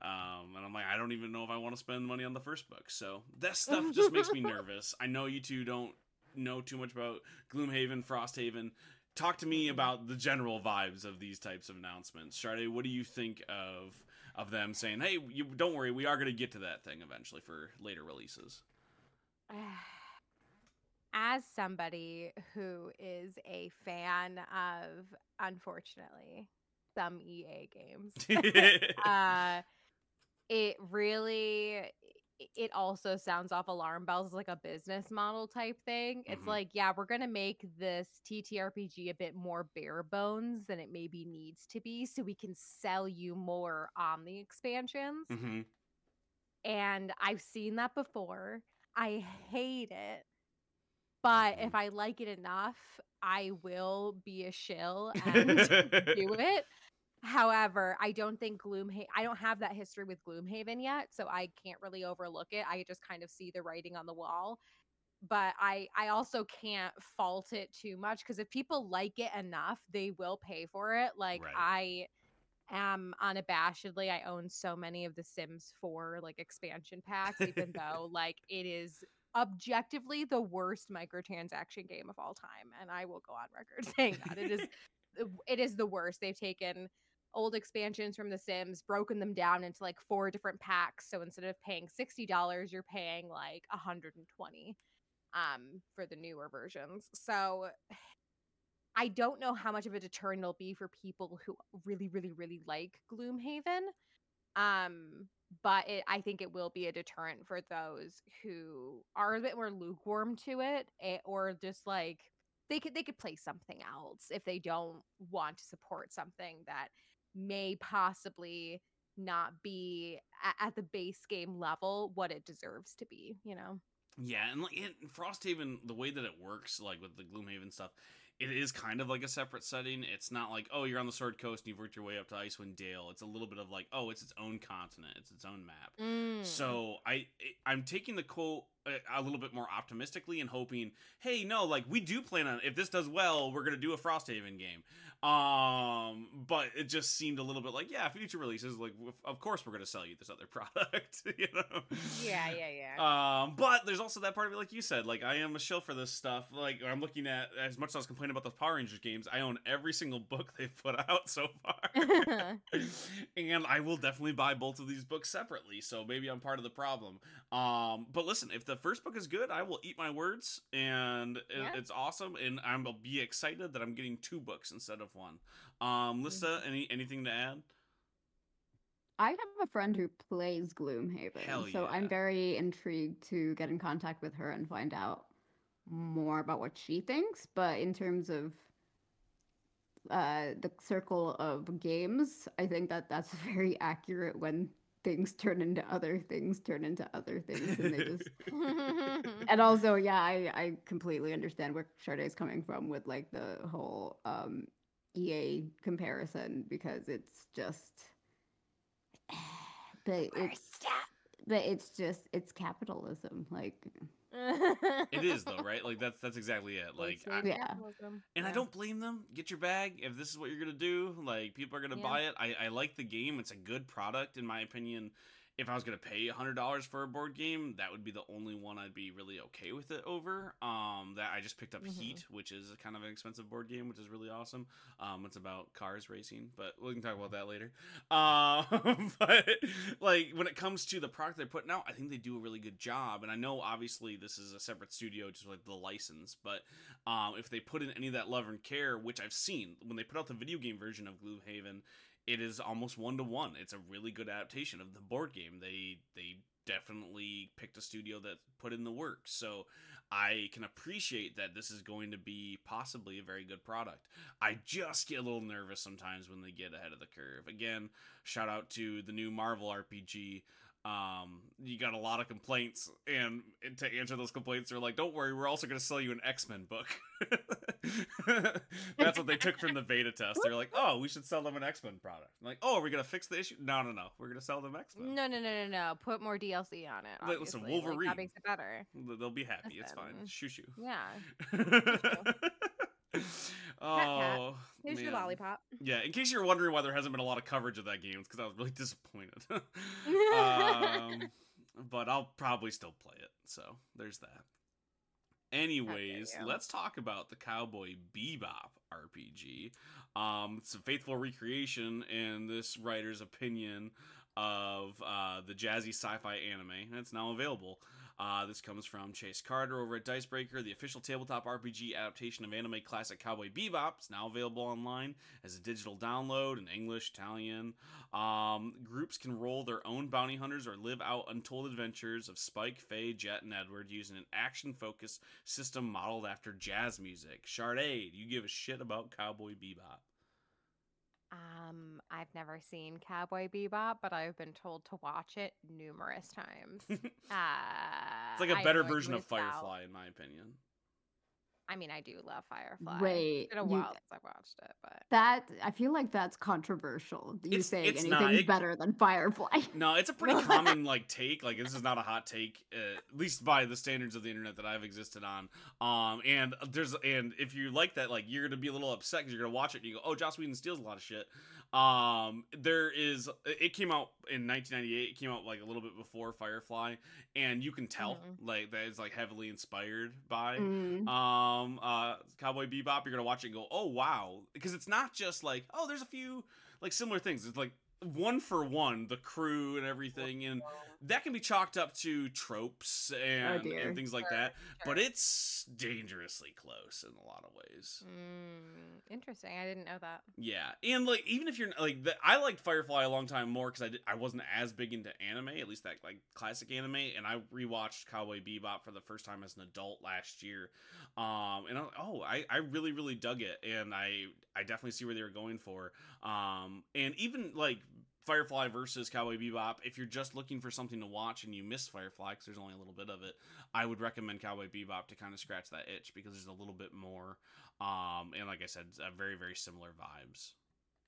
Um, and I'm like, I don't even know if I want to spend money on the first book. So that stuff just makes me nervous. I know you two don't know too much about Gloomhaven, Frosthaven. Talk to me about the general vibes of these types of announcements. Sade, what do you think of of them saying, "Hey, you don't worry, we are going to get to that thing eventually for later releases." As somebody who is a fan of, unfortunately, some EA games, uh, it really it also sounds off alarm bells as like a business model type thing. It's Mhm. like, yeah, we're gonna make this TTRPG a bit more bare bones than it maybe needs to be, so we can sell you more on the expansions. hmm And I've seen that before. I hate it. But if I like it enough, I will be a shill and do it. However, I don't think Gloomhaven, I don't have that history with Gloomhaven yet, so I can't really overlook it. I just kind of see the writing on the wall. But I I also can't fault it too much because if people like it enough, they will pay for it. Like Right. I am unabashedly, I own so many of the Sims 4 like expansion packs, even though like it is objectively the worst microtransaction game of all time. And I will go on record saying that. It is it is the worst. They've taken old expansions from The Sims, broken them down into like four different packs. So instead of paying sixty dollars, you're paying like hundred and twenty um for the newer versions. So I don't know how much of a deterrent it'll be for people who really, really, really like Gloomhaven. Um, but it, I think it will be a deterrent for those who are a bit more lukewarm to it, eh, or just like they could they could play something else if they don't want to support something that may possibly not be at, at the base game level what it deserves to be. You know. Yeah, and like in Frosthaven, the way that it works, like with the Gloomhaven stuff, it is kind of like a separate setting. It's not like, oh, you're on the Sword Coast and you've worked your way up to Icewind Dale. It's a little bit of like, oh, it's its own continent, it's its own map. Mm. So I I'm taking the quote a, little bit more optimistically and hoping, hey, no, like we do plan on if this does well, we're gonna do a Frosthaven game. Um, but it just seemed a little bit like, yeah, future releases, like of course we're gonna sell you this other product, you know? yeah, yeah, yeah. Um, but there's also that part of it, like you said, like I am a shill for this stuff. Like I'm looking at as much as I was complaining about the Power Rangers games, I own every single book they've put out so far, and I will definitely buy both of these books separately. So maybe I'm part of the problem. Um, but listen, if the first book is good, I will eat my words, and Yeah. it's awesome, and I'm will be excited that I'm getting two books instead of one. Um, Lissa, any anything to add? I have a friend who plays Gloomhaven, Hell so I'm very intrigued to get in contact with her and find out more about what she thinks. But in terms of uh, the circle of games, I think that that's very accurate when things turn into other things, turn into other things, and they just. and also, yeah, I I completely understand where Shardae's coming from with like the whole um, EA comparison because it's just. But it's but it's just it's capitalism like It is though, right? Like that's that's exactly it. Like, I, Yeah. and I don't blame them. Get your bag if this is what you're gonna do. Like people are gonna Yeah. buy it. I, I like the game. It's a good product in my opinion. If I was gonna pay hundred dollars for a board game, that would be the only one I'd be really okay with it over. Um, that I just picked up Mhm. Heat, which is a kind of an expensive board game, which is really awesome. Um, it's about cars racing, but we can talk about that later. Um, but like when it comes to the product they're putting out, I think they do a really good job. And I know obviously this is a separate studio, just like the license, but um, if they put in any of that love and care, which I've seen when they put out the video game version of Gloomhaven, it is almost one to one. It's a really good adaptation of the board game. They they definitely picked a studio that put in the work. So I can appreciate that this is going to be possibly a very good product. I just get a little nervous sometimes when they get ahead of the curve. Again, shout out to the new Marvel RPG. Um, you got a lot of complaints, and, and to answer those complaints, they're like, "Don't worry, we're also going to sell you an X Men book." That's what they took from the beta test. They're like, "Oh, we should sell them an X Men product." I'm like, "Oh, are we going to fix the issue?" No, no, no. We're going to sell them X Men. No, no, no, no, no. Put more DLC on it. Like, listen, obviously. Like, Wolverine. that makes it better. They'll be happy. It's fine. Listen. Shoo shoo. Yeah. oh, Here's your man. lollipop. Yeah, in case you're wondering why there hasn't been a lot of coverage of that game, it's because I was really disappointed. um, but I'll probably still play it. So there's that. Anyways, let's talk about the Cowboy Bebop RPG. Um, it's a faithful recreation in this writer's opinion of uh, the jazzy sci-fi anime, and it's now available. Uh, this comes from Chase Carter over at Dicebreaker, the official tabletop RPG adaptation of anime classic Cowboy Bebop. It's now available online as a digital download in English, Italian. Um, groups can roll their own bounty hunters or live out untold adventures of Spike, Faye, Jet, and Edward using an action-focused system modeled after jazz music. Sharday, do you give a shit about Cowboy Bebop? Um, I've never seen Cowboy Bebop, but I've been told to watch it numerous times. uh, It's like a better version of missed out. Firefly, in my opinion. I mean, I do love Firefly. Wait, it's been a you- while since I watched it, but that i feel like that's controversial you It's- saying it's anything's. It- better than firefly No, it's a pretty common like take. Like this is not a hot take, uh, at least by the standards of the internet that I've existed on. Um, and there's and if you like that, like you're gonna be a little upset because you're gonna watch it and you go, "Oh, Joss Whedon steals a lot of shit." Um, there is it came out in 1998. It came out like a little bit before Firefly, and you can tell Mhm. like that is like heavily inspired by Mm. um uh cowboy bebop you're gonna watch it and go oh wow because it's not just like oh there's a few like similar things it's like one for one the crew and everything and that can be chalked up to tropes and, dear. and things like Sure, that but it's dangerously close in a lot of ways Mm, interesting. I didn't know that. yeah, and like even if you're like, the, I liked Firefly a long time more because I did, I wasn't as big into anime, at least that like classic anime, and I rewatched Cowboy Bebop for the first time as an adult last year, um, and I, oh, I I really really dug it, and I I definitely see where they were going for, um, and even like Firefly versus Cowboy Bebop. If you're just looking for something to watch and you miss Firefly, because there's only a little bit of it, I would recommend Cowboy Bebop to kind of scratch that itch because there's a little bit more. Um, and like I said, very very similar vibes.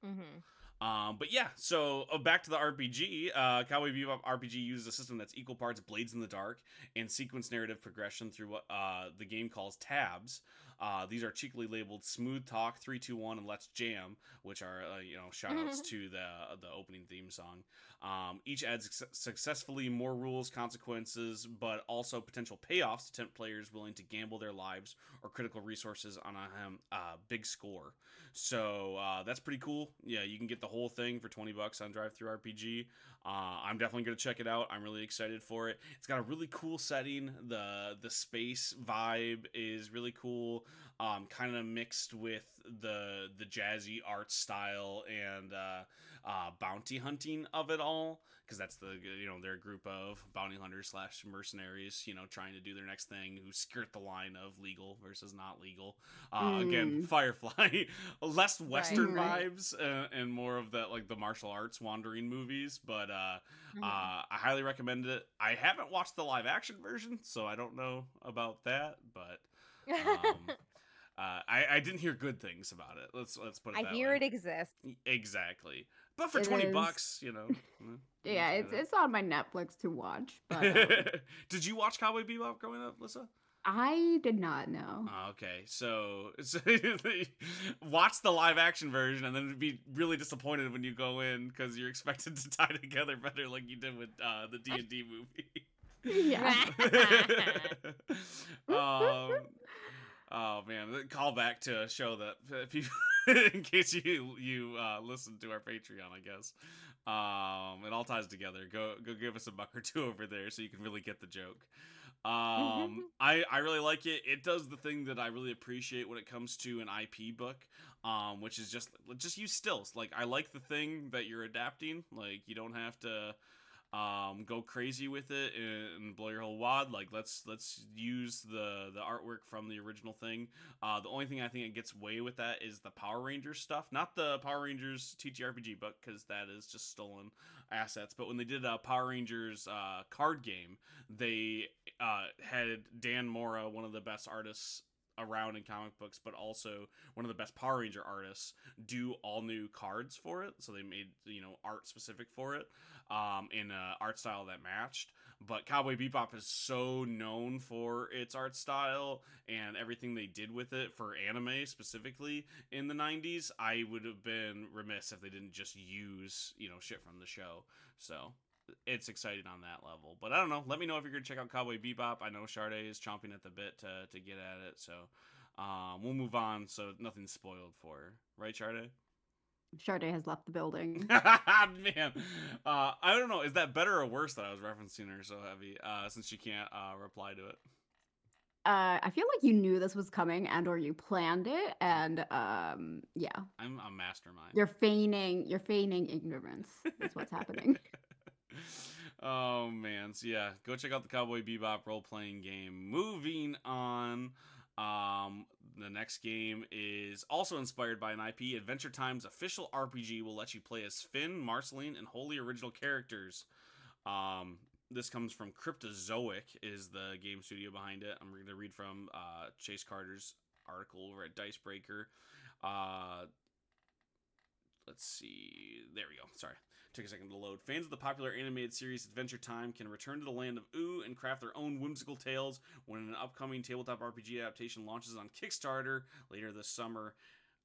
Mm-hmm. Um, but yeah, so uh, back to the RPG. Uh, Cowboy Bebop RPG uses a system that's equal parts Blades in the Dark and sequence narrative progression through what uh, the game calls tabs. Uh, these are cheekily labeled Smooth Talk, 321, and Let's Jam, which are, uh, you know, shout outs to the, the opening theme song. Um, each adds suc successfully more rules, consequences, but also potential payoffs to tempt players willing to gamble their lives or critical resources on a uh, big score. So uh, that's pretty cool. Yeah, you can get the whole thing for 20 bucks on DriveThruRPG. Uh, I'm definitely going to check it out. I'm really excited for it. It's got a really cool setting. The the space vibe is really cool. Um, kind of mixed with the the jazzy art style and uh, bounty hunting of it all because that's the you know their group of bounty hunters slash mercenaries you know trying to do their next thing who skirt the line of legal versus not legal uh, mm. again firefly less western right, vibes uh, and more of that like the martial arts wandering movies but uh, mm-hmm. uh, i highly recommend it i haven't watched the live action version so i don't know about that but um, uh, I, I didn't hear good things about it. Let's let's put it. I hear way. it exists. Exactly, but for it twenty is. bucks, you know. yeah, it's it's on my Netflix to watch. But um... did you watch Cowboy Bebop growing up, Lissa? I did not know. Oh, okay, so, so watch the live action version, and then be really disappointed when you go in because you're expected to tie together better, like you did with uh, the D and D movie. Yeah. um, Oh man, call back to a show that people, in case you you uh, listen to our Patreon, I guess. Um, it all ties together. Go go give us a buck or two over there so you can really get the joke. Um, I I really like it. It does the thing that I really appreciate when it comes to an IP book, um, which is just just use stills. Like I like the thing that you're adapting. Like you don't have to um, go crazy with it and blow your whole wad. Like let's let's use the the artwork from the original thing. Uh, the only thing I think it gets away with that is the Power Rangers stuff, not the Power Rangers TTRPG book because that is just stolen assets. But when they did a Power Rangers uh, card game, they uh, had Dan Mora, one of the best artists around in comic books, but also one of the best Power Ranger artists, do all new cards for it. So they made you know art specific for it um, in an art style that matched. But Cowboy Bebop is so known for its art style and everything they did with it for anime specifically in the 90s. I would have been remiss if they didn't just use, you know, shit from the show. So it's exciting on that level. But I don't know. Let me know if you're to check out Cowboy Bebop. I know Sade is chomping at the bit to, to get at it. So um, we'll move on so nothing's spoiled for her. Right, Sade? Sade has left the building. Man, uh, I don't know. Is that better or worse that I was referencing her so heavy uh, since she can't uh, reply to it? Uh, I feel like you knew this was coming and or you planned it, and um, yeah. I'm a mastermind. You're feigning. You're feigning ignorance. That's what's happening. oh man, so yeah, go check out the Cowboy Bebop role playing game. Moving on. Um, the next game is also inspired by an IP. Adventure Time's official RPG will let you play as Finn, Marceline, and wholly original characters. Um, this comes from Cryptozoic, is the game studio behind it. I'm going to read from uh, Chase Carter's article over at Dicebreaker. Uh, let's see. There we go. Sorry. Took a second to load. Fans of the popular animated series Adventure Time can return to the land of Ooo and craft their own whimsical tales when an upcoming tabletop RPG adaptation launches on Kickstarter later this summer.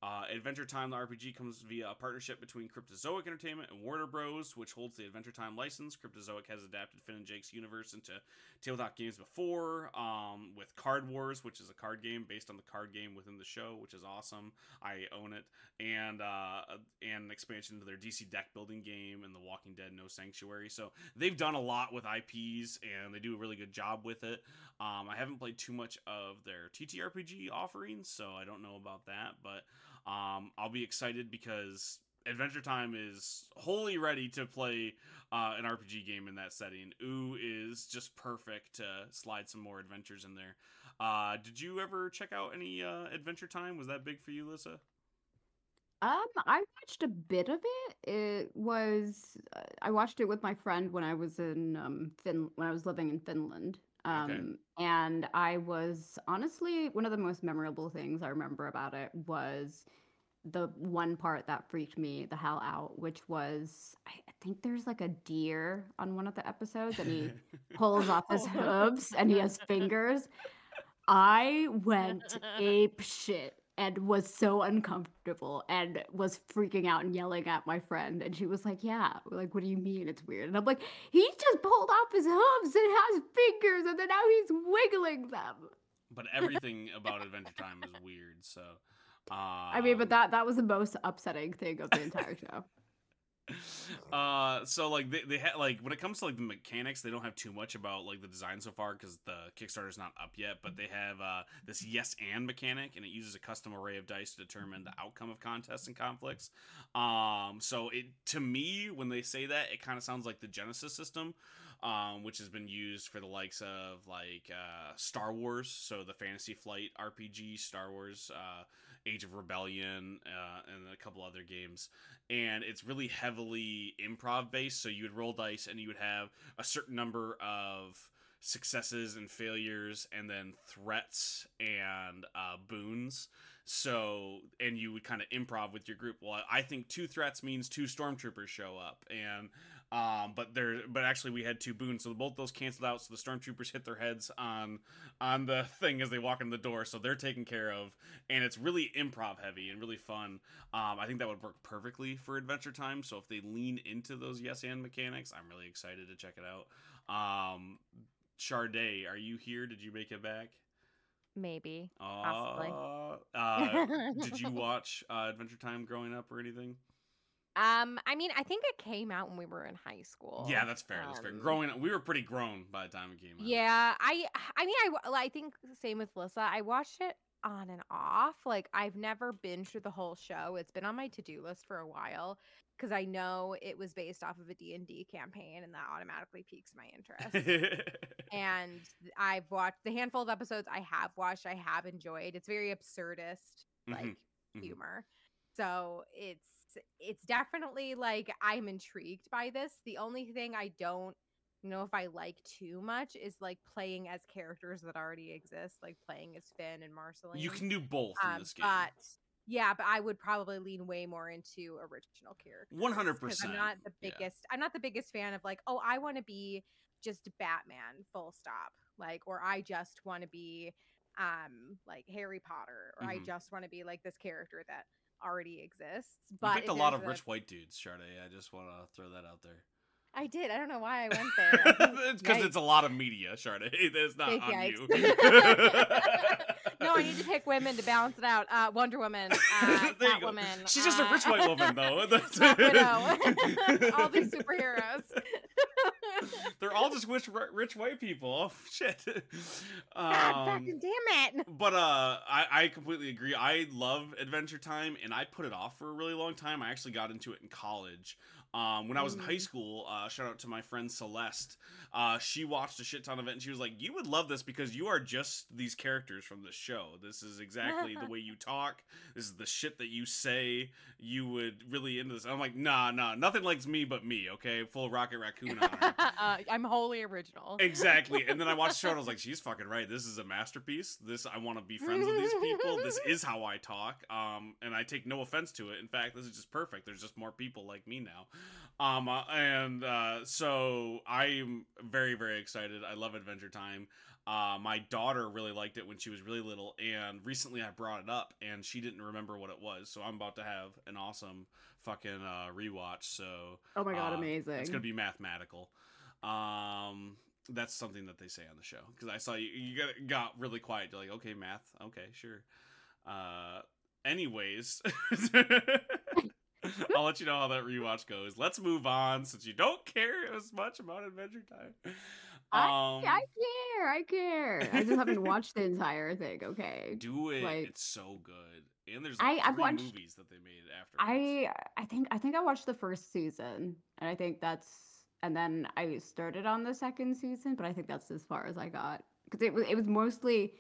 Uh, Adventure Time, the RPG, comes via a partnership between Cryptozoic Entertainment and Warner Bros., which holds the Adventure Time license. Cryptozoic has adapted Finn and Jake's universe into tabletop games before, um, with Card Wars, which is a card game based on the card game within the show, which is awesome. I own it, and uh, and an expansion to their DC deck building game and The Walking Dead No Sanctuary. So they've done a lot with IPs, and they do a really good job with it. Um, I haven't played too much of their TTRPG offerings, so I don't know about that, but. Um, I'll be excited because Adventure Time is wholly ready to play uh, an RPG game in that setting. Ooo is just perfect to slide some more adventures in there. Uh, did you ever check out any uh, Adventure Time? Was that big for you, Lissa? Um, I watched a bit of it. It was uh, I watched it with my friend when I was in um Fin when I was living in Finland. Okay. Um, and I was honestly one of the most memorable things I remember about it was the one part that freaked me the hell out, which was I, I think there's like a deer on one of the episodes and he pulls off his hooves and he has fingers. I went ape shit and was so uncomfortable and was freaking out and yelling at my friend. And she was like, Yeah, like, what do you mean it's weird? And I'm like, He just pulled off his hooves and has fingers and then now he's wiggling them. but everything about Adventure Time is weird. So, um, I mean, but that that was the most upsetting thing of the entire show. uh so like they, they ha- like when it comes to like the mechanics they don't have too much about like the design so far because the kickstarter's not up yet but they have uh this yes and mechanic and it uses a custom array of dice to determine the outcome of contests and conflicts. Um so it to me when they say that it kind of sounds like the Genesys system um, which has been used for the likes of like uh, Star Wars, so the Fantasy Flight RPG, Star Wars, uh, Age of Rebellion, uh, and a couple other games. And it's really heavily improv based, so you would roll dice and you would have a certain number of successes and failures, and then threats and uh, boons. So, and you would kind of improv with your group. Well, I think two threats means two stormtroopers show up, and um, but there, but actually we had two boons, so both those canceled out. So the stormtroopers hit their heads on on the thing as they walk in the door, so they're taken care of, and it's really improv heavy and really fun. Um, I think that would work perfectly for Adventure Time. So if they lean into those yes and mechanics, I'm really excited to check it out. Um, Charday, are you here? Did you make it back? Maybe. Possibly. Uh, uh, did you watch uh, Adventure Time growing up or anything? Um, I mean, I think it came out when we were in high school. Yeah, that's fair. That's fair. Um, Growing up, we were pretty grown by the time it came out. Yeah, I I mean I, I think same with Lissa. I watched it on and off. Like I've never been through the whole show. It's been on my to-do list for a while because I know it was based off of a D&D campaign and that automatically piques my interest. and I've watched the handful of episodes I have watched, I have enjoyed. It's very absurdist like Mhm, mhm. humor. So it's it's definitely like I'm intrigued by this. The only thing I don't know if I like too much is like playing as characters that already exist, like playing as Finn and Marceline. you can do both in um, this game. but yeah, but I would probably lean way more into original characters. One hundred percent. I'm not the yeah. biggest. I'm not the biggest fan of like, oh, I want to be just Batman, full stop. Like, or I just want to be, um, like Harry Potter, or I Mhm. just want to be like this character that already exists. you But picked a lot of rich white dudes, Charday. I just want to throw that out there. I did. I don't know why I went there. It's because it's a lot of media, Charday. It's not Big on yikes. you. no, I need to pick women to balance it out. Uh, Wonder Woman, uh, There you go. Catwoman. She's just a uh, rich white woman, though. Widow. All these superheroes. They're all just rich, rich white people. Oh shit. God Um, fucking damn it. but uh I, I completely agree i love adventure time and i put it off for a really long time i actually got into it in college um when i was in high Mm. school uh shout out to my friend celeste uh she watched a shit ton of it and she was like you would love this because you are just these characters from the show this is exactly the way you talk this is the shit that you say you would really into this i'm like nah nah nothing likes me but me okay full rocket raccoon on her uh, I'm wholly original. Exactly. And then I watched the show and I was like, she's fucking right. This is a masterpiece. This I want to be friends with these people. This is how I talk. Um, and I take no offense to it. In fact, this is just perfect. There's just more people like me now. Um, uh, and uh, so I'm very, very excited. I love Adventure Time. Uh, my daughter really liked it when she was really little, and recently I brought it up, and she didn't remember what it was. So I'm about to have an awesome fucking uh, rewatch. So Oh my god, amazing. it's gonna be mathematical. Um, that's something that they say on the show because I saw you. You got got really quiet. You're like, okay, math. Okay, sure. Uh, anyways, I'll let you know how that rewatch goes. Let's move on since you don't care as much about Adventure Time. Um, I care. I care. I just haven't watched the entire thing. Okay. do it. like- it's so good. And there's I- like I've three watched- movies that they made after. I I think I think I watched the first season, and I think that's and then I started on the second season, but I think that's as far as I got because it was it was mostly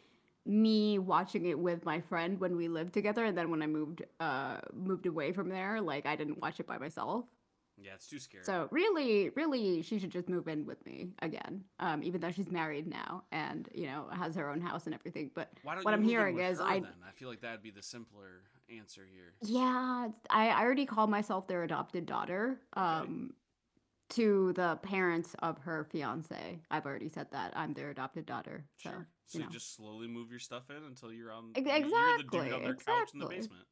me watching it with my friend when we lived together, and then when I moved uh moved away from there, like I didn't watch it by myself. Yeah, it's too scary. So really, really, she should just move in with me again. Um, even though she's married now and you know has her own house and everything. But Why don't what I'm hearing is her, I then? I feel like that'd be the simpler answer here. yeah, I, I already call myself their adopted daughter. Um, to the parents of her fiance. I've already said that I'm their adopted daughter. So Sure. So you know. just slowly move your stuff in until you're on. Ex- you're the dude exactly, on their couch in the exactly. basement.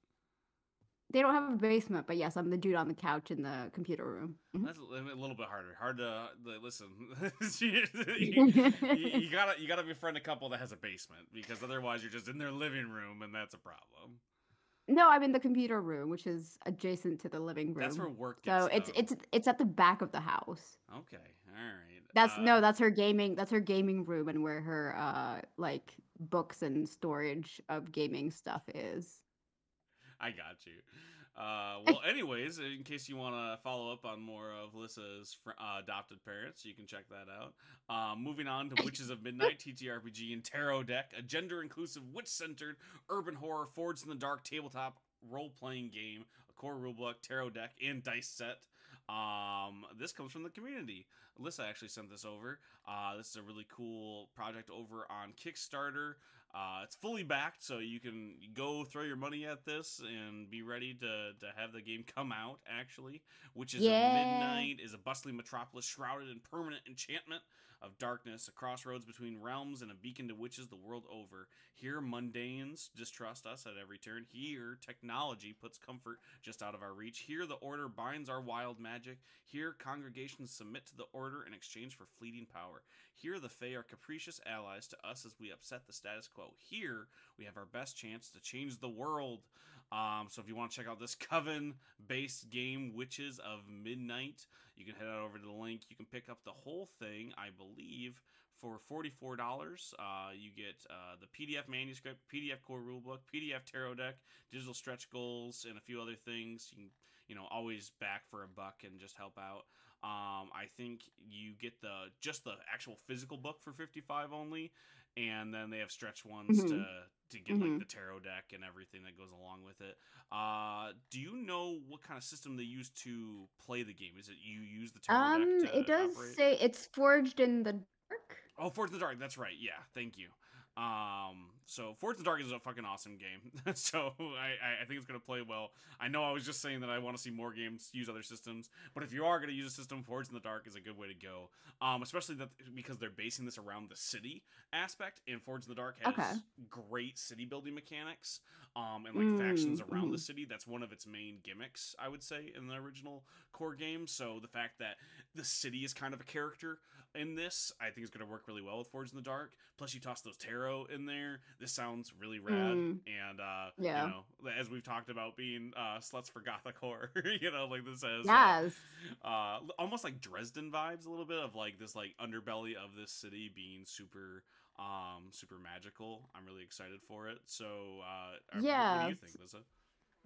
they don't have a basement, but yes, I'm the dude on the couch in the computer room. Mhm. That's a little bit harder. Hard to like, listen. you, you- you gotta you gotta befriend a couple that has a basement because otherwise you're just in their living room and that's a problem. No, I'm in the computer room, which is adjacent to the living room. That's where work gets so it's done. it's it's at the back of the house. okay. All right. That's Uh, no, that's her gaming. That's her gaming room, and where her uh like books and storage of gaming stuff is. I got you. Uh, well, anyways, in case you want to follow up on more of Lissa's fr- uh, adopted parents, you can check that out. Um, moving on to Witches of Midnight TTRPG and Tarot Deck, a gender inclusive, witch centered urban horror Forged in the Dark tabletop role playing game, a core rulebook, tarot deck, and dice set. Um, this comes from the community. Alyssa actually sent this over. Uh, this is a really cool project over on Kickstarter. Uh, it's fully backed, so you can go throw your money at this and be ready to, to have the game come out. Actually, which is Yeah. midnight is a bustling metropolis shrouded in permanent enchantment of darkness, a crossroads between realms and a beacon to witches the world over. Here, mundanes distrust us at every turn. Here, technology puts comfort just out of our reach. Here, the order binds our wild magic. Here, congregations submit to the order in exchange for fleeting power. Here, the Fae are capricious allies to us as we upset the status quo. Here, we have our best chance to change the world. Um, so if you want to check out this coven-based game, Witches of Midnight, you can head out over to the link. You can pick up the whole thing, I believe, for $44. Uh, you get uh, the PDF manuscript, PDF core rulebook, PDF tarot deck, digital stretch goals, and a few other things. You can, you know, always back for a buck and just help out. Um, I think you get the just the actual physical book for 55 only, and then they have stretch ones Mhm. to to get like Mhm. the tarot deck and everything that goes along with it. Uh, do you know what kind of system they use to play the game? Is it you use the tarot Um, deck it does operate? say it's forged in the dark. Oh, forged in the Dark. That's right. Yeah, thank you. Um, so Forge in the Dark is a fucking awesome game. so I, I- think it's gonna play well. I know I was just saying that I want to see more games use other systems, but if you are gonna use a system, Forge in the Dark is a good way to go. Um, especially that because they're basing this around the city aspect, and Forge in the Dark has Okay. great city building mechanics. Um, and like factions Mm, around the mhm. city. That's one of its main gimmicks, I would say, in the original core game. So the fact that the city is kind of a character in this, I think is going to work really well with Forge in the Dark. Plus, you toss those tarot in there. This sounds really rad. Mm. And uh, Yeah. you know, as we've talked about being uh, sluts for gothic horror, you know, like this has uh, Yes. uh, almost like Dresden vibes a little bit of like this like underbelly of this city being super um super magical. I'm really excited for it. So uh what- what do Yeah, you think, Lisa?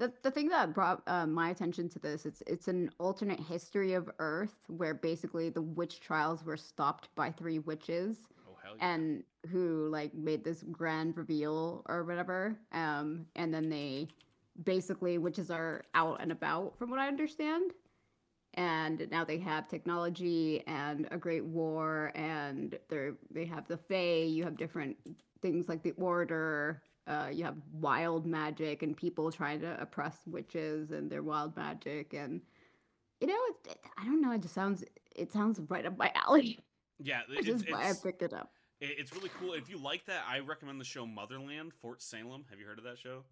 The, the thing that brought uh, my attention to this it's it's an alternate history of Earth where basically the witch trials were stopped by three witches Oh yeah. and who like made this grand reveal or whatever um and then they basically witches are out and about from what I understand and now they have technology and a great war and they're they have the fae you have different things like the order uh, you have wild magic and people trying to oppress witches and their wild magic and you know it, it, i don't know it just sounds it sounds right up my alley yeah, which it's, is why i picked it up it- it's really cool. If you like that, I recommend the show Motherland, Fort Salem. Have you heard of that show?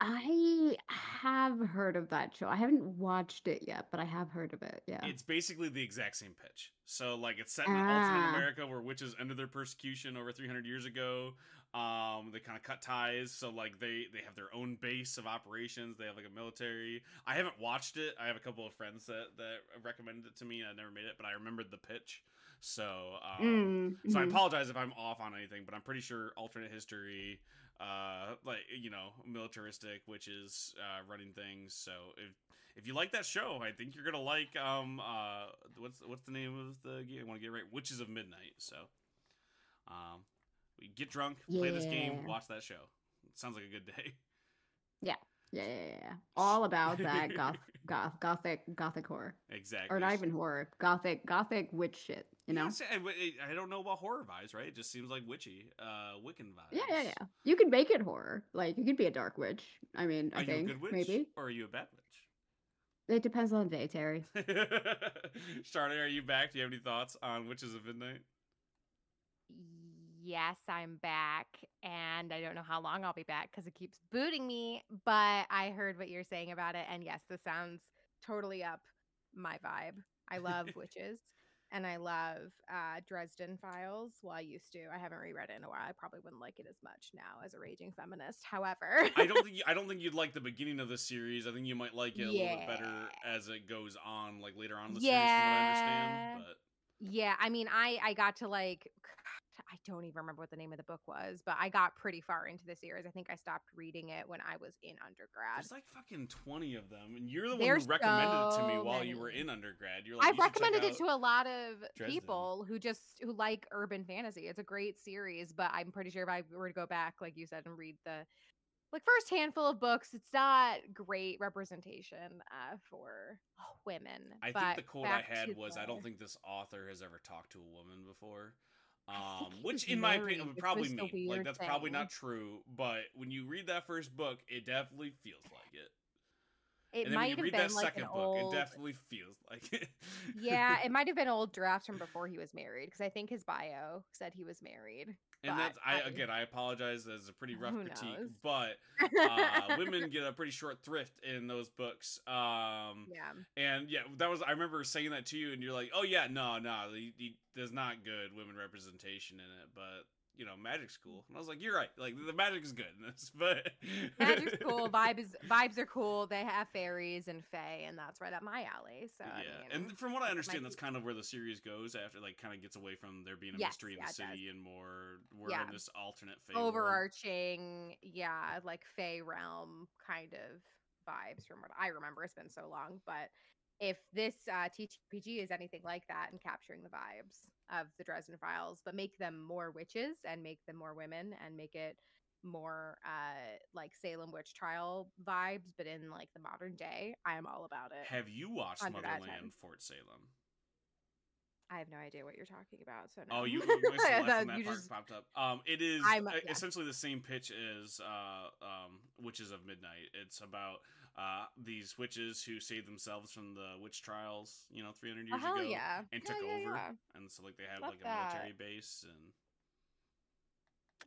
i have heard of that show i haven't watched it yet but i have heard of it yeah It's basically the exact same pitch. So like it's set in alternate Ah. America where witches ended their persecution over 300 years ago. Um, they kind of cut ties, so like they they have their own base of operations. They have like a military. I haven't watched it. I have a couple of friends that that recommended it to me. I never made it, but I remembered the pitch. So um, Mm, so I mhm. apologize if I'm off on anything, but I'm pretty sure alternate history, uh, like you know, militaristic, which is uh, running things. So if if you like that show, I think you're gonna like um uh what's what's the name of the game? I want to get it right. Witches of Midnight. So, um, We get drunk, play this game, watch that show. sounds like a good day. Yeah, yeah, yeah, yeah. All about that goth, goth, gothic, gothic horror, Exactly. or not even horror, gothic, gothic witch shit. You know? Yeah, I, don't know about horror vibes, right? It just seems like witchy, uh, Wiccan vibes. Yeah, yeah, yeah. You could make it horror. Like you could be a dark witch. I mean, Are I you think a good witch, maybe or are you a bad witch? it depends on the day, Terry. Charlie, are you back? Do you have any thoughts on Witches of Midnight? Yes, I'm back, and I don't know how long I'll be back because it keeps booting me. But I heard what you're saying about it, and yes, this sounds totally up my vibe. I love witches, and I love uh, Dresden Files. Well, I used to. I haven't reread it in a while. I probably wouldn't like it as much now as a raging feminist. However, I don't think you, I don't think you'd like the beginning of the series. I think you might like it a little bit better as it goes on, like later on in the series, from what I understand. But Yeah, I mean, I I got to like I don't even remember what the name of the book was, but I got pretty far into the series. I think I stopped reading it when I was in undergrad. there's like fucking twenty of them, and you're the one who recommended it to me so while you were in undergrad. You're like, I've "You recommended it to a lot of Dresden." people who just who like urban fantasy. It's a great series, but I'm pretty sure if I were to go back, like you said, and read the like first handful of books, it's not great representation uh, for women. I think the quote I had was, "I don't think this author has ever talked to a woman before." Um, which, in my opinion, would probably mean like that's probably not true. But when you read that first book, it definitely feels like it. It and then when might have read been that like second an book, old. it definitely feels like it. yeah, it might have been old drafts from before he was married because I think his bio said he was married. And that's I I- again I apologize. That's a pretty rough critique, knows? but uh, women get a pretty short thrift in those books. Um, yeah. and yeah, that was I remember saying that to you, and you're like, "Oh yeah, no, no, he, he, there's not good women representation in it." But you know, magic's cool, and I was like, "You're right. Like the magic is good in this, but Magic's cool. Vibes vibes are cool. They have fairies and fae, and that's right up my alley. So I yeah, mean, and from what I understand, that's kind of where the series goes after, like, kind of gets away from there being a Yes, mystery in yeah, the city and more we're Yeah. in this alternate world. overarching, yeah, like fae realm kind of vibes from what I remember. It's been so long, but if this uh, TTRPG is anything like that and capturing the vibes of the Dresden Files, but make them more witches and make them more women and make it more uh like Salem witch trial vibes, but in like the modern day, I am all about it. Have you watched 100 out of 10. Motherland Fort Salem? I have no idea what you're talking about. So Oh, no. you, you must I have left thought when that you part just- popped up. Um, it is uh, yeah. essentially the same pitch as uh, um, Witches of Midnight. It's about uh, these witches who saved themselves from the witch trials, you know, 300 years Oh, ago, yeah. and Yeah, took over. And so, like, they have Love like a that. military base, and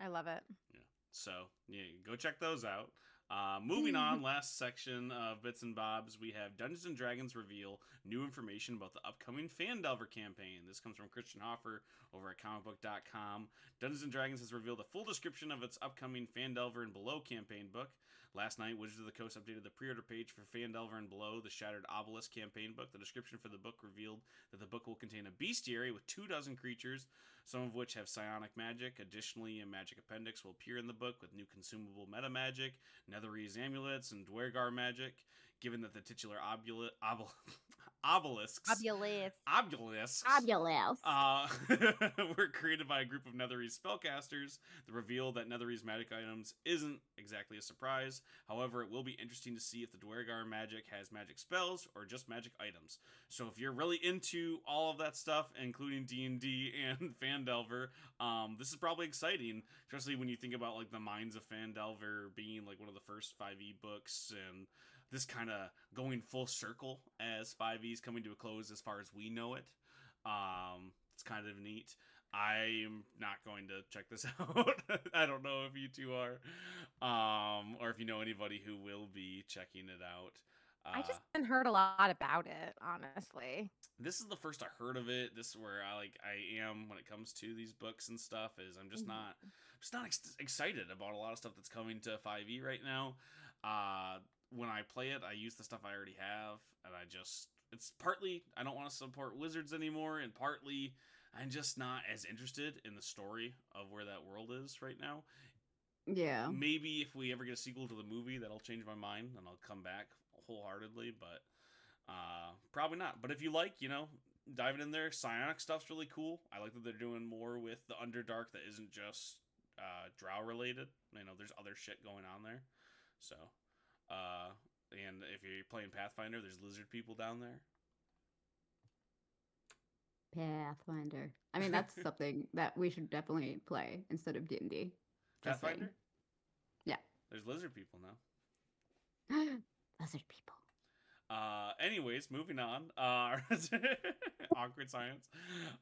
I love it. Yeah. so yeah, go check those out. Uh, moving on, last section of bits and bobs, we have Dungeons and Dragons reveal new information about the upcoming Phandelver campaign. This comes from Christian Hoffer over at comicbook.com. Dungeons and Dragons has revealed a full description of its upcoming Phandelver and Below campaign book. Last night, Wizards of the Coast updated the pre-order page for Phandelver and Below, the Shattered Obelisk campaign book. The description for the book revealed that the book will contain a bestiary with two dozen creatures, some of which have psionic magic. Additionally, a magic appendix will appear in the book with new consumable meta magic, Netherese amulets, and Duergar magic. Given that the titular obula- obel- obelisks, Fabulous. obelisks, Fabulous. uh, were created by a group of Netherese spellcasters. The reveal that Netherese magic items isn't exactly a surprise. However, it will be interesting to see if the Duergar magic has magic spells or just magic items. So if you're really into all of that stuff, including D and D and Phandelver, um, this is probably exciting, especially when you think about like the Minds of Phandelver being like one of the first 5e books and this kind of going full circle as 5e's coming to a close as far as we know it. Um, it's kind of neat. I am not going to check this out. I don't know if you two are, um, or if you know anybody who will be checking it out. Uh, I just haven't heard a lot about it, honestly. this is the first I heard of it. This is where I like I am when it comes to these books and stuff. Is I'm just Mhm. not I'm just not ex- excited about a lot of stuff that's coming to 5e right now. Uh, when I play it, I use the stuff I already have, and I just it's partly I don't want to support Wizards anymore, and partly I'm just not as interested in the story of where that world is right now. yeah. Maybe if we ever get a sequel to the movie, that'll change my mind and I'll come back wholeheartedly. But uh, probably not. But if you like, you know, diving in there, psionic stuff's really cool. I like that they're doing more with the Underdark that isn't just uh, drow related. You know, there's other shit going on there. So, uh, and if you're playing Pathfinder, there's lizard people down there. Pathfinder. I mean, that's something that we should definitely play instead of D and D. Pathfinder. Yeah. There's lizard people now. Lizard people. Uh, anyways, moving on. Uh, awkward science.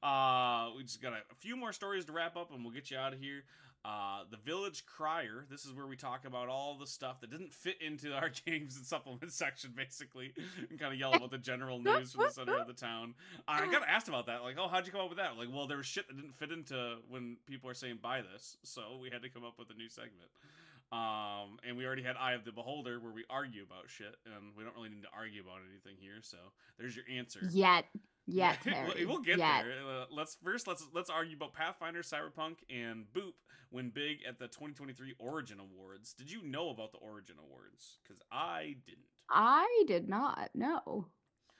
Uh, we just got a, a, few more stories to wrap up, and we'll get you out of here. Uh, the Village Crier. This is where we talk about all the stuff that didn't fit into our games and supplements section, basically, and kind of yell about the general news from the center of the town. I got asked about that, like, oh, how'd you come up with that? Like, well, there was shit that didn't fit into when people are saying buy this, so we had to come up with a new segment. Um, and we already had Eye of the Beholder where we argue about shit, and we don't really need to argue about anything here. So there's your answer. Yet, yet, Terry. we'll get yet. there. Uh, let's first let's let's argue about Pathfinder, Cyberpunk, and Boop win big at the 2023 Origin Awards. Did you know about the Origin Awards? Because I didn't. I did not. No.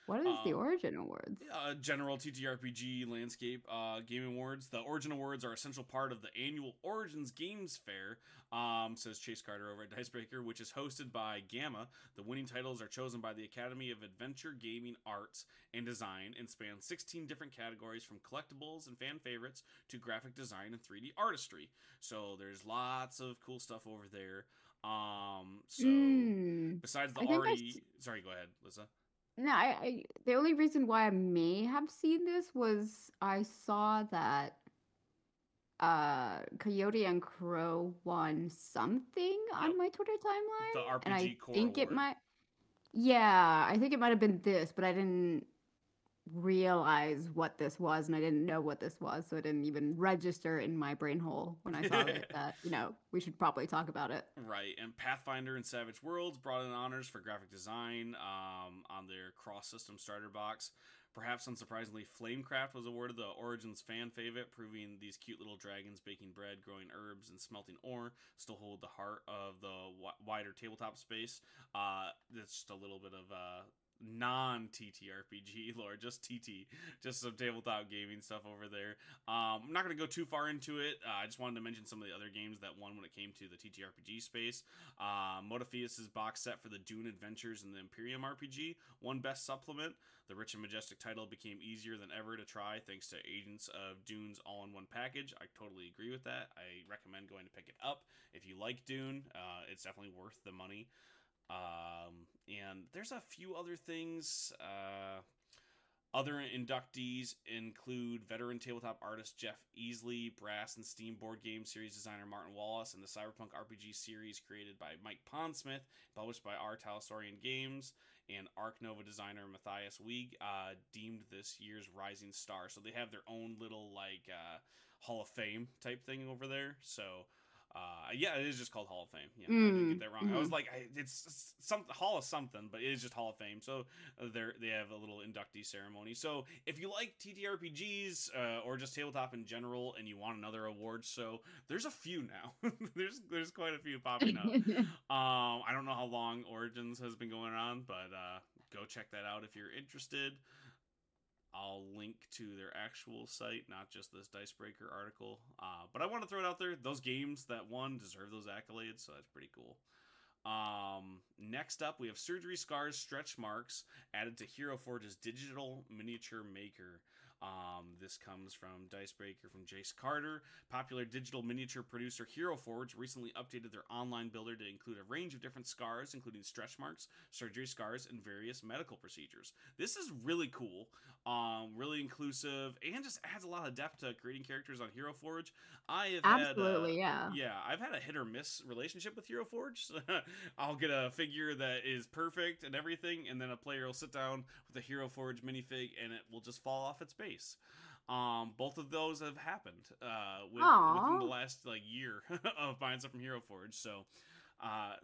What is um, the Origin Awards? Uh, general TTRPG landscape uh, game awards. The Origin Awards are essential part of the annual Origins Games Fair, um, says Chase Carter over at Dicebreaker, which is hosted by GAMA. The winning titles are chosen by the Academy of Adventure Gaming Arts and Design and span 16 different categories from collectibles and fan favorites to graphic design and 3D artistry. So there's lots of cool stuff over there. Um, so mm, besides the already, sorry, go ahead, Lissa. No, I, I the only reason why I may have seen this was I saw that uh Coyote and Crow won something yep. on my Twitter timeline. The RPG and I think it might Yeah, I think it might have been this, but I didn't realize what this was and I didn't know what this was, so it didn't even register in my brain hole when I saw it that, you know, we should probably talk about it. Right. And Pathfinder and Savage Worlds brought in honors for graphic design um, on their cross system starter box. Perhaps unsurprisingly, Flamecraft was awarded the Origins fan favorite, proving these cute little dragons baking bread, growing herbs, and smelting ore still hold the heart of the w- wider tabletop space. Uh, that's just a little bit of uh, non TTRPG lore, just TT, just some tabletop gaming stuff over there. Um, I'm not going to go too far into it. Uh, I just wanted to mention some of the other games that won when it came to the TTRPG space. Uh, Modiphius' box set for the Dune Adventures and the Imperium RPG won Best Supplement. The rich and majestic title became easier than ever to try thanks to Agents of Dune's all in one package. I totally agree with that. I recommend going to pick it up. If you like Dune, uh, it's definitely worth the money. Um, and there's a few other things. Uh, other inductees include veteran tabletop artist Jeff Easley, Brass and Steam board game series designer Martin Wallace, and the Cyberpunk RPG series created by Mike Pondsmith, published by R. Talsorian Games, and Ark Nova designer Mathias Wigge, uh, deemed this year's rising star. So they have their own little like uh, Hall of Fame type thing over there. So uh, yeah, it is just called Hall of Fame. Yeah, mm, I get that wrong. Mm-hmm. I was like, I, it's some Hall of something, but it is just Hall of Fame. So uh, they they have a little inductee ceremony. So if you like TTRPGs uh, or just tabletop in general, and you want another award so there's a few now. there's there's quite a few popping up. um, I don't know how long Origins has been going on, but uh, go check that out if you're interested. I'll link to their actual site, not just this Dicebreaker article. Uh, but I want to throw it out there. Those games that won deserve those accolades, so that's pretty cool. Um, next up, we have Surgery Scars Stretch Marks added to Hero Forge's digital miniature maker. Um, this comes from Dicebreaker from Jace Carter. Popular digital miniature producer Hero Forge recently updated their online builder to include a range of different scars, including stretch marks, surgery scars, and various medical procedures. This is really cool, um, really inclusive, and just adds a lot of depth to creating characters on Hero Forge. I have absolutely, had, uh, yeah, yeah. I've had a hit or miss relationship with Hero Forge. I'll get a figure that is perfect and everything, and then a player will sit down with a Hero Forge minifig, and it will just fall off its base. Um, both of those have happened uh, with, within the last like year of buying stuff from Hero Forge. So uh,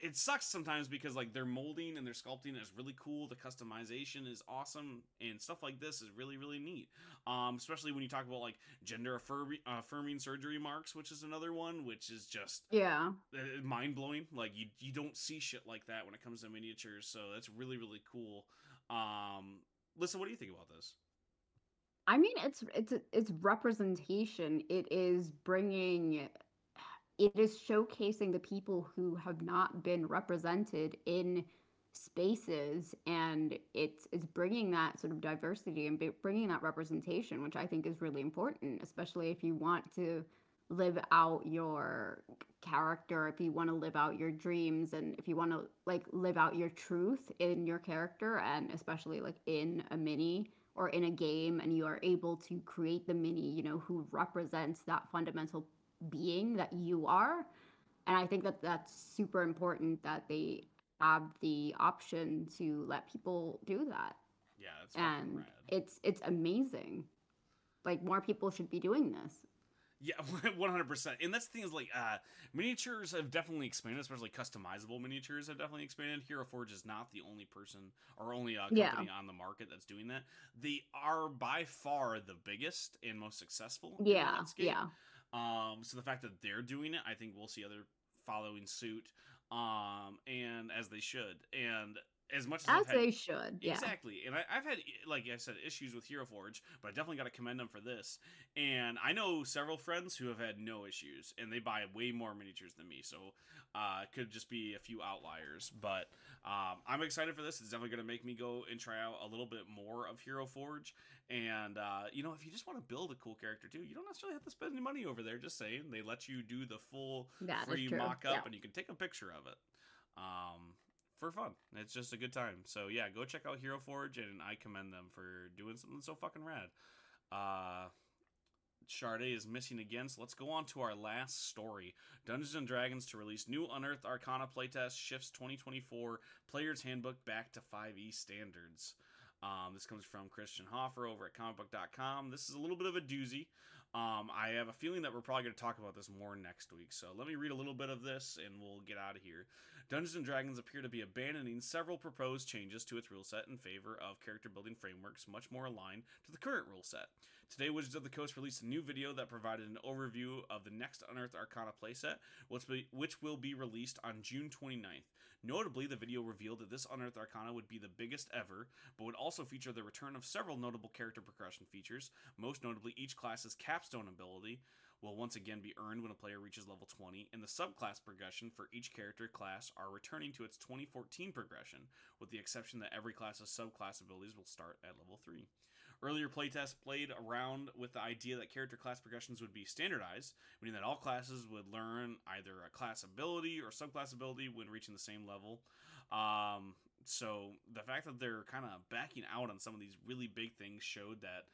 it, it, sucks sometimes because like their molding and their sculpting is really cool. The customization is awesome, and stuff like this is really really neat. Um, especially when you talk about like gender affirming, affirming surgery marks, which is another one, which is just yeah uh, mind blowing. Like you you don't see shit like that when it comes to miniatures, so that's really really cool. Um, listen, what do you think about this? I mean, it's it's it's representation. It is bringing it is showcasing the people who have not been represented in spaces and it's it's bringing that sort of diversity and bringing that representation which i think is really important especially if you want to live out your character if you want to live out your dreams and if you want to like live out your truth in your character and especially like in a mini or in a game and you are able to create the mini you know who represents that fundamental being that you are and i think that that's super important that they have the option to let people do that yeah it's and rad. it's it's amazing like more people should be doing this yeah, one hundred percent. And that's the thing is like uh, miniatures have definitely expanded, especially customizable miniatures have definitely expanded. Hero Forge is not the only person or only uh, company yeah. on the market that's doing that. They are by far the biggest and most successful. Yeah, yeah. Um, so the fact that they're doing it, I think we'll see other following suit. Um, and as they should. And as much as, as had, they should. Yeah. Exactly. And I, have had, like I said, issues with Hero Forge, but I definitely got to commend them for this. And I know several friends who have had no issues, and they buy way more miniatures than me. So uh, it could just be a few outliers. But um, I'm excited for this. It's definitely going to make me go and try out a little bit more of Hero Forge. And, uh, you know, if you just want to build a cool character too, you don't necessarily have to spend any money over there. Just saying. They let you do the full that free mock up, yeah. and you can take a picture of it. Um, for fun. It's just a good time. So yeah, go check out Hero Forge, and I commend them for doing something so fucking rad. Uh, Sharday is missing again, so let's go on to our last story. Dungeons and Dragons to release new Unearthed Arcana playtest shifts 2024 Player's Handbook back to 5e standards. Um, this comes from Christian Hoffer over at comicbook.com. This is a little bit of a doozy. Um, I have a feeling that we're probably going to talk about this more next week. So let me read a little bit of this and we'll get out of here. Dungeons and Dragons appear to be abandoning several proposed changes to its rule set in favor of character building frameworks much more aligned to the current rule set. Today, Wizards of the Coast released a new video that provided an overview of the next Unearthed Arcana playset, which will be released on June 29th. Notably, the video revealed that this Unearthed Arcana would be the biggest ever, but would also feature the return of several notable character progression features, most notably each class's capstone ability, will once again be earned when a player reaches level 20, and the subclass progression for each character class are returning to its 2014 progression, with the exception that every class's subclass abilities will start at level 3. Earlier playtests played around with the idea that character class progressions would be standardized, meaning that all classes would learn either a class ability or subclass ability when reaching the same level. Um, so the fact that they're kind of backing out on some of these really big things showed that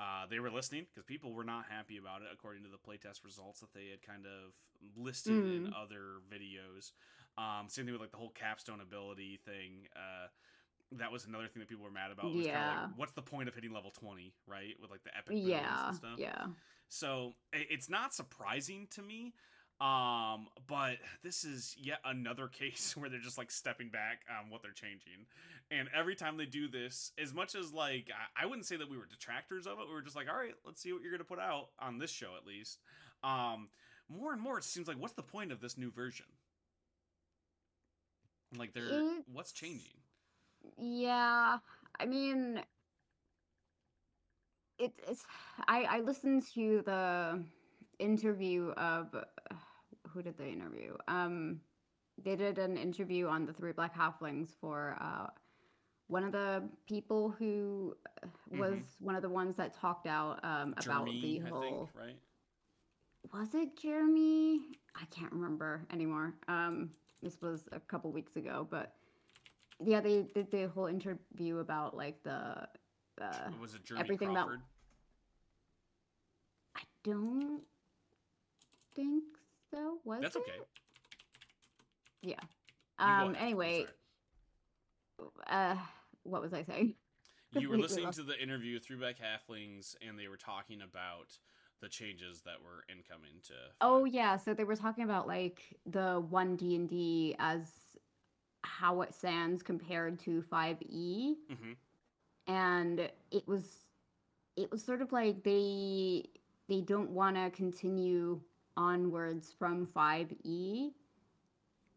uh, they were listening because people were not happy about it, according to the playtest results that they had kind of listed mm. in other videos. Um, same thing with like the whole capstone ability thing. Uh, that was another thing that people were mad about. Was yeah. Like, what's the point of hitting level twenty, right? With like the epic yeah, and stuff. Yeah. So it's not surprising to me. Um, but this is yet another case where they're just like stepping back on what they're changing. And every time they do this, as much as like I, wouldn't say that we were detractors of it, we were just like, all right, let's see what you're gonna put out on this show at least. Um, more and more it seems like what's the point of this new version? Like they're it's, what's changing? Yeah. I mean it, it's I I listened to the interview of who did they interview? Um they did an interview on the three black halflings for uh one of the people who uh, was mm-hmm. one of the ones that talked out um, about Jeremy, the whole. Think, right? Was it Jeremy? I can't remember anymore. Um, this was a couple weeks ago, but yeah, they did the whole interview about like the uh, was it Jeremy everything Crawford? that. I don't think so. Was that's it? okay. Yeah. Um. Anyway. Uh what was I saying? You were listening to the interview Three Black Halflings, and they were talking about the changes that were incoming to. Oh yeah, so they were talking about like the one D and D as how it stands compared to five E, mm-hmm. and it was it was sort of like they they don't want to continue onwards from five E,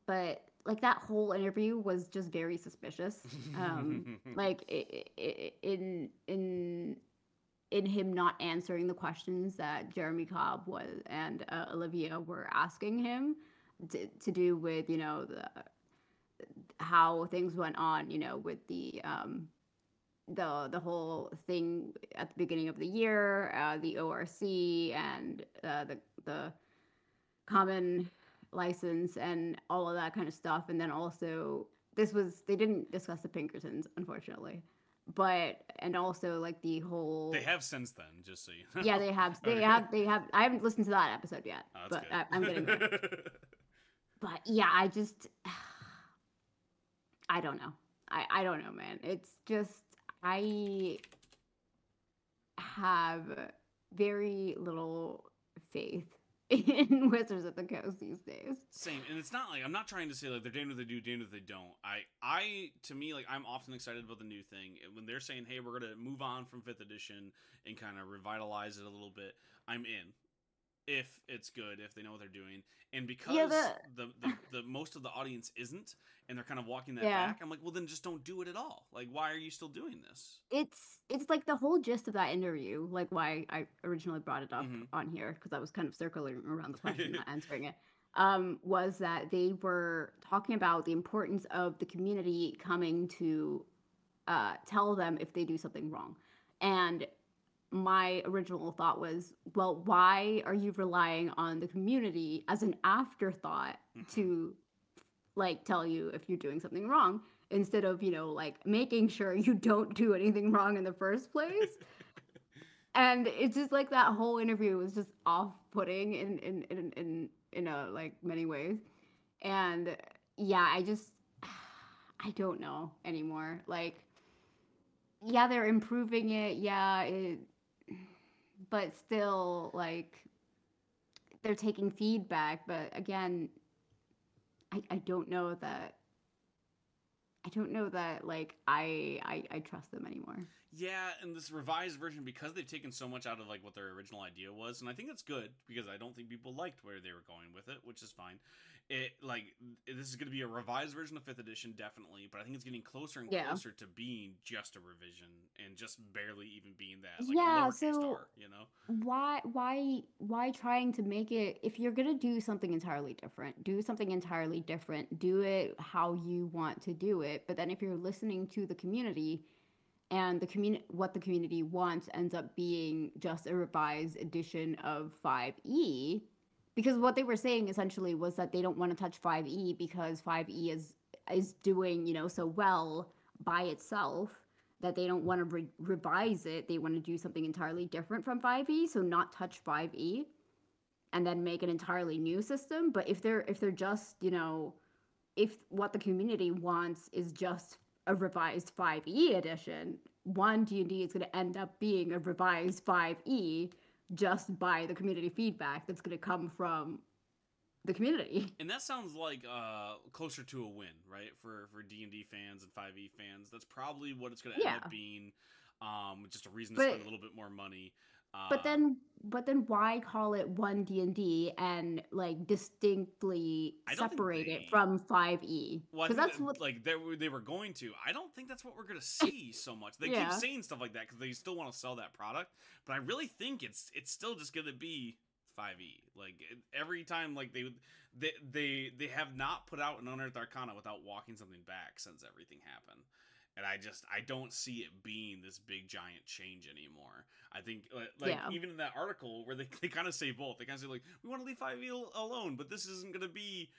but like that whole interview was just very suspicious. Um, like in in in him not answering the questions that Jeremy Cobb was and uh, Olivia were asking him to, to do with you know the how things went on you know with the um the the whole thing at the beginning of the year uh, the ORC and uh, the the common license and all of that kind of stuff and then also this was they didn't discuss the Pinkertons unfortunately but and also like the whole They have since then, just so you know. yeah they have they Okay. have they have I haven't listened to that episode yet Oh, but I, I'm getting there. but yeah I just I don't know I I don't know man it's just I have very little faith in Wizards of the Coast these days. Same, and it's not like I'm not trying to say like they're damned if they do, damned if they don't. I, I, to me, like I'm often excited about the new thing when they're saying, "Hey, we're gonna move on from fifth edition and kind of revitalize it a little bit." I'm in, if it's good, if they know what they're doing, and because Yeah, the, the- the, the most of the audience isn't, and they're kind of walking that Yeah. back. I'm like, well, then just don't do it at all. Like, why are you still doing this? It's it's like the whole gist of that interview, like why I originally brought it up Mhm. on here because I was kind of circling around the question, not answering it. Um, was that they were talking about the importance of the community coming to uh, tell them if they do something wrong, and my original thought was, well, why are you relying on the community as an afterthought Mhm. to like tell you if you're doing something wrong instead of, you know, like making sure you don't do anything wrong in the first place? and it's just like that whole interview was just off-putting in in in in, in a like many ways. And yeah, I just I don't know anymore. Like yeah, they're improving it. Yeah, it but still like they're taking feedback, but again, I I don't know that I don't know that like I I, I trust them anymore. Yeah, and this revised version because they've taken so much out of like what their original idea was, and I think that's good because I don't think people liked where they were going with it, which is fine. It like this is going to be a revised version of fifth edition, definitely, but I think it's getting closer and Yeah. closer to being just a revision and just barely even being that. Like Yeah, a so- r, you know. why why why trying to make it if you're going to do something entirely different do something entirely different do it how you want to do it but then if you're listening to the community and the community what the community wants ends up being just a revised edition of 5e because what they were saying essentially was that they don't want to touch 5e because 5e is is doing you know so well by itself that they don't want to re- revise it. They want to do something entirely different from 5e, so not touch 5e and then make an entirely new system. But if they're if they're just, you know, if what the community wants is just a revised 5e edition, one D&D is going to end up being a revised 5e just by the community feedback that's going to come from the community. And that sounds like uh closer to a win, right? For for D and D fans and Five E fans, that's probably what it's going to end up being. Um, just a reason to But- spend a little bit more money. Uh, But then, but then, why call it one D and D and like distinctly I don't think separate they- it from Five E? Because think that's what. like they were, they were going to. I don't think that's what we're going to see so much. They Yeah. keep saying stuff like that because they still want to sell that product, but I really think it's it's still just going to be 5e. Like every time, like they they they they have not put out an Unearthed Arcana without walking something back since everything happened. And I just I don't see it being this big giant change anymore. I think uh, like Yeah. even in that article where they, they kind of say both. They kind of say like we want to leave 5e alone, but this isn't going to be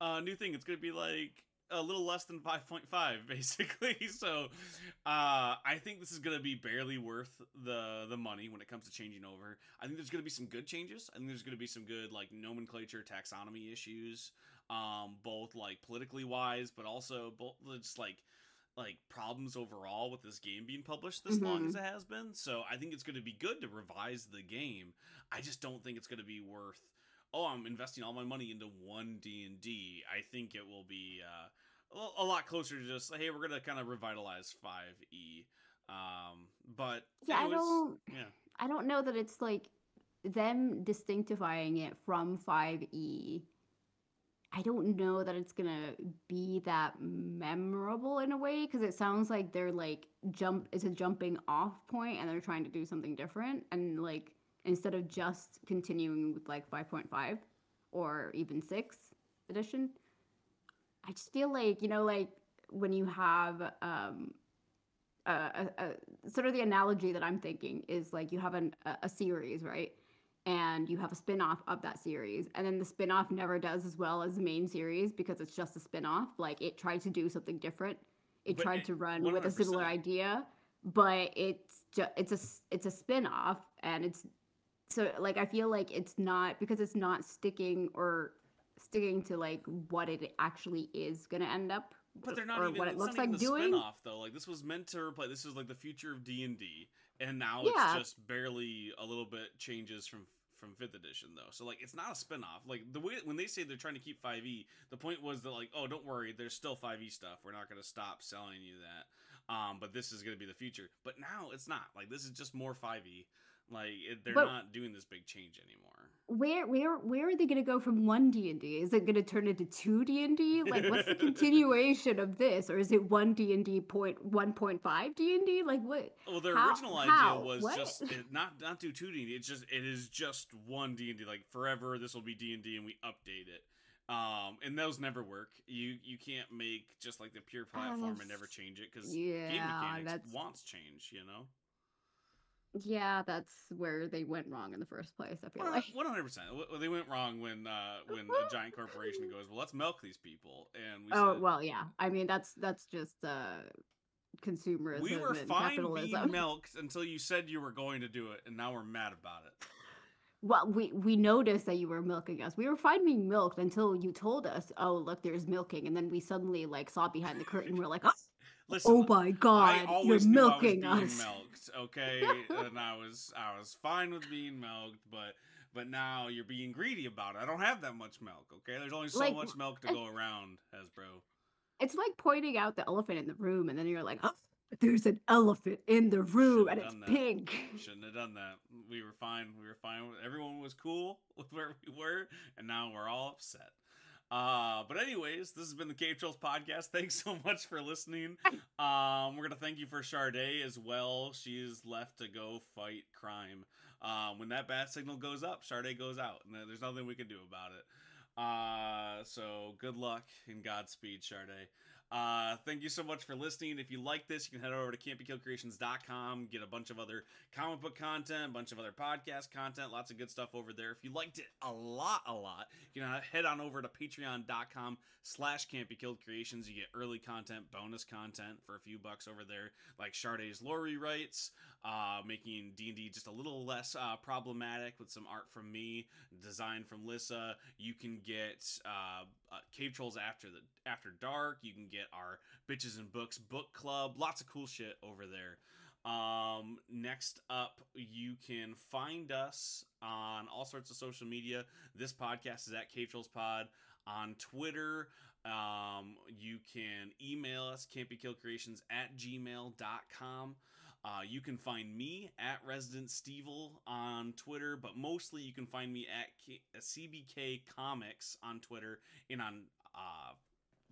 a new thing. It's going to be like a little less than 5.5 basically. So uh I think this is going to be barely worth the the money when it comes to changing over. I think there's going to be some good changes. I think there's going to be some good like nomenclature taxonomy issues um both like politically wise but also both just like like problems overall with this game being published this long Mhm. as it has been. So I think it's going to be good to revise the game. I just don't think it's going to be worth oh, I'm investing all my money into one D and D. I think it will be uh, a, lot closer to just hey, we're gonna kind of revitalize Five E. Um, but Yeah, I don't. Yeah, I don't know that it's like them distinctifying it from 5e I don't know that it's gonna be that memorable in a way because it sounds like they're like jump it's a jumping off point and they're trying to do something different and like instead of just continuing with like 5.5 or even 6 edition I just feel like you know like when you have um a, a, a sort of the analogy that I'm thinking is like you have an, a, a series right and you have a spin-off of that series and then the spin-off never does as well as the main series because it's just a spin-off like it tried to do something different it But tried it- to run with a similar idea but it's just it's a it's a spin-off and it's so like i feel like it's not because it's not sticking or sticking to like what it actually is going to end up But they're not or even. what it looks like doing spin-off though. Like this was meant to replace. This was like the future of D and D, and now Yeah. it's just barely a little bit changes from from fifth edition though. So like it's not a spin-off. Like the way when they say they're trying to keep five E, the point was that like oh don't worry, there's still five E stuff. We're not going to stop selling you that. Um, but this is going to be the future. But now it's not. Like this is just more five E. Like it, they're But- not doing this big change anymore. Where where where are they going to go from one d&d is it going to turn into two d&d like what's the continuation of this or is it one d&d point 1.5 d&d like what Well, their How- original how? idea was What? just it, not not do two d&d It's just it is just one D and D. Like forever, this will be D and D, and we update it. Um, and those never work. You you can't make just like the pure platform and never change it because game yeah mechanics that's wants change. You know, yeah that's where they went wrong in the first place i feel like. one hundred percent. They went wrong when uh when a giant corporation goes, well, let's milk these people, and we oh said, well yeah. I mean that's that's just uh consumerism we were and fine capitalism. being milked until you said you were going to do it, and now we're mad about it. well we we noticed that you were milking us. We were fine being milked until you told us oh look there's milking and then we suddenly like saw behind the curtain we're like oh, Listen, oh my god you're milking us milked, okay, and I was I was fine with being milked, but but now you're being greedy about it. I don't have that much milk, okay? There's only so Like, much milk to go around, Hasbro. it's like pointing out the elephant in the room and then you're like oh there's an elephant in the room Should've and it's that. pink Shouldn't have done that. We were fine. We were fine. Everyone was cool with where we were, and now we're all upset. Uh, but anyways, this has been the Cave Trolls podcast. Thanks so much for listening. Um, we're gonna thank you for Charday as well. She's left to go fight crime. Um, when that bat signal goes up, Charday goes out, and there's nothing we can do about it. Uh, so good luck and Godspeed, Charday. Uh, thank you so much for listening. If you like this, you can head over to campykillcreations.com, get a bunch of other comic book content, a bunch of other podcast content, lots of good stuff over there. If you liked it a lot, a lot, you can head on over to patreon.com slash campykilledcreations. You get early content, bonus content for a few bucks over there, like Charday's lore rewrites, uh, making D&D just a little less uh, problematic with some art from me, design from Lissa. You can get uh, uh, Cave Trolls after the after dark. You can get our bitches and books book club. Lots of cool shit over there. Um, next up, you can find us on all sorts of social media. This podcast is at Cave Trolls Pod on Twitter. Um, you can email us campykillcreations at gmail.com. Uh, you can find me at Resident Stevel on Twitter, but mostly you can find me at K- CBK Comics on Twitter and on uh,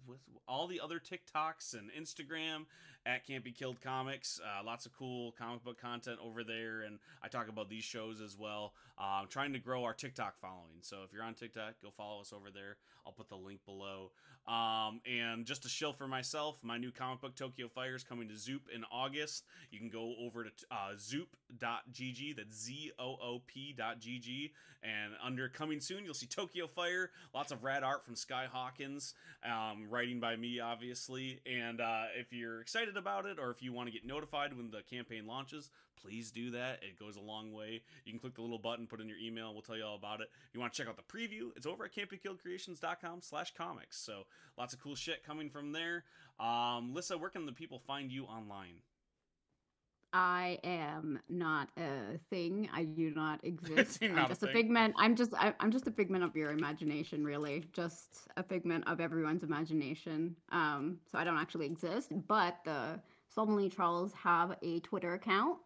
with all the other TikToks and Instagram at Can't Be Killed Comics. Uh, lots of cool comic book content over there, and I talk about these shows as well. Uh, I'm trying to grow our TikTok following, so if you're on TikTok, go follow us over there. I'll put the link below. Um, and just a shill for myself, my new comic book Tokyo Fire is coming to Zoop in August. You can go over to uh, zoop.gg, that's Z O O P.gg, and under coming soon, you'll see Tokyo Fire, lots of rad art from Sky Hawkins, um, writing by me, obviously. And uh, if you're excited about it, or if you want to get notified when the campaign launches, please do that. It goes a long way. You can click the little button, put in your email, we'll tell you all about it. If you want to check out the preview, it's over at campykilledcreations.com slash comics. So lots of cool shit coming from there. Um, Lissa, where can the people find you online? I am not a thing. I do not exist. I'm a just a, thing. figment. I'm just I, I'm just a figment of your imagination, really. Just a figment of everyone's imagination. Um, so I don't actually exist. But the Slovenly Trolls have a Twitter account,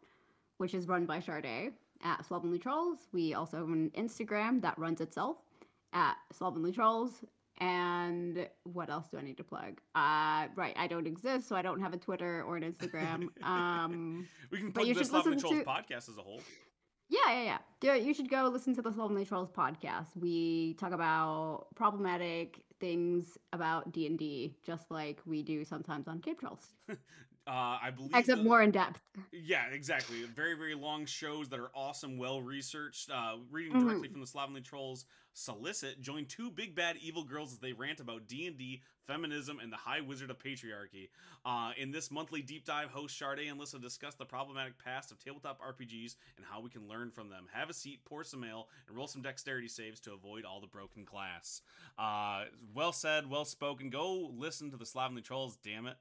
which is run by Charday at Slovenly Trolls. We also have an Instagram that runs itself at Slovenly Trolls, And what else do I need to plug? Uh, right, I don't exist, so I don't have a Twitter or an Instagram. Um, we can plug you this should Love and listen Trolls to- podcast as a whole. yeah, yeah, yeah. You should go listen to the Lonely Trolls podcast. We talk about problematic things about D and D, just like we do sometimes on Cave Trolls, Uh, I believe except the- more in depth. Yeah, exactly. Very, very long shows that are awesome, well researched. Uh, reading Mhm. directly from the Slovenly Trolls solicit. Join two big bad evil girls as they rant about D and D, feminism, and the High Wizard of Patriarchy. Uh, in this monthly deep dive, host Sade and Lissa discuss the problematic past of tabletop RPGs and how we can learn from them. Have a seat, pour some ale, and roll some dexterity saves to avoid all the broken glass. Uh, well said, well spoken. Go listen to the Slovenly Trolls. Damn it.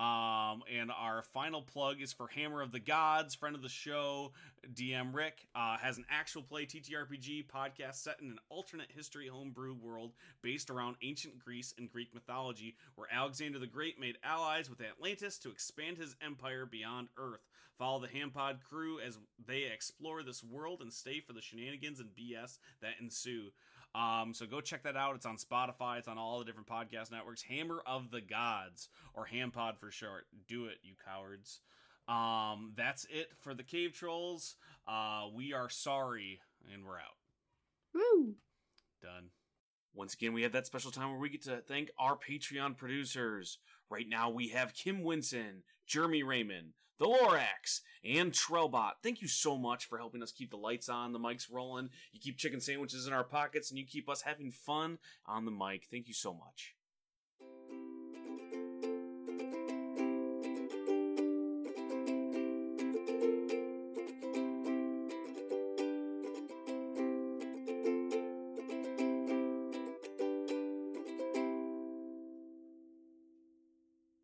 Um, and our final plug is for Hammer of the Gods, friend of the show, DM Rick, uh, has an actual play TTRPG podcast set in an alternate history homebrew world based around ancient Greece and Greek mythology, where Alexander the Great made allies with Atlantis to expand his empire beyond Earth. Follow the Hampod crew as they explore this world and stay for the shenanigans and BS that ensue. Um, so go check that out. It's on Spotify. It's on all the different podcast networks. Hammer of the Gods, or Hampod for short. Do it, you cowards. Um, that's it for the Cave Trolls. Uh, we are sorry, and we're out. Woo! Done. Once again, we have that special time where we get to thank our Patreon producers. Right now, we have Kim Winson, Jeremy Raymond, The Lorax, and Trellbot. Thank you so much for helping us keep the lights on, the mics rolling. You keep chicken sandwiches in our pockets, and you keep us having fun on the mic. Thank you so much.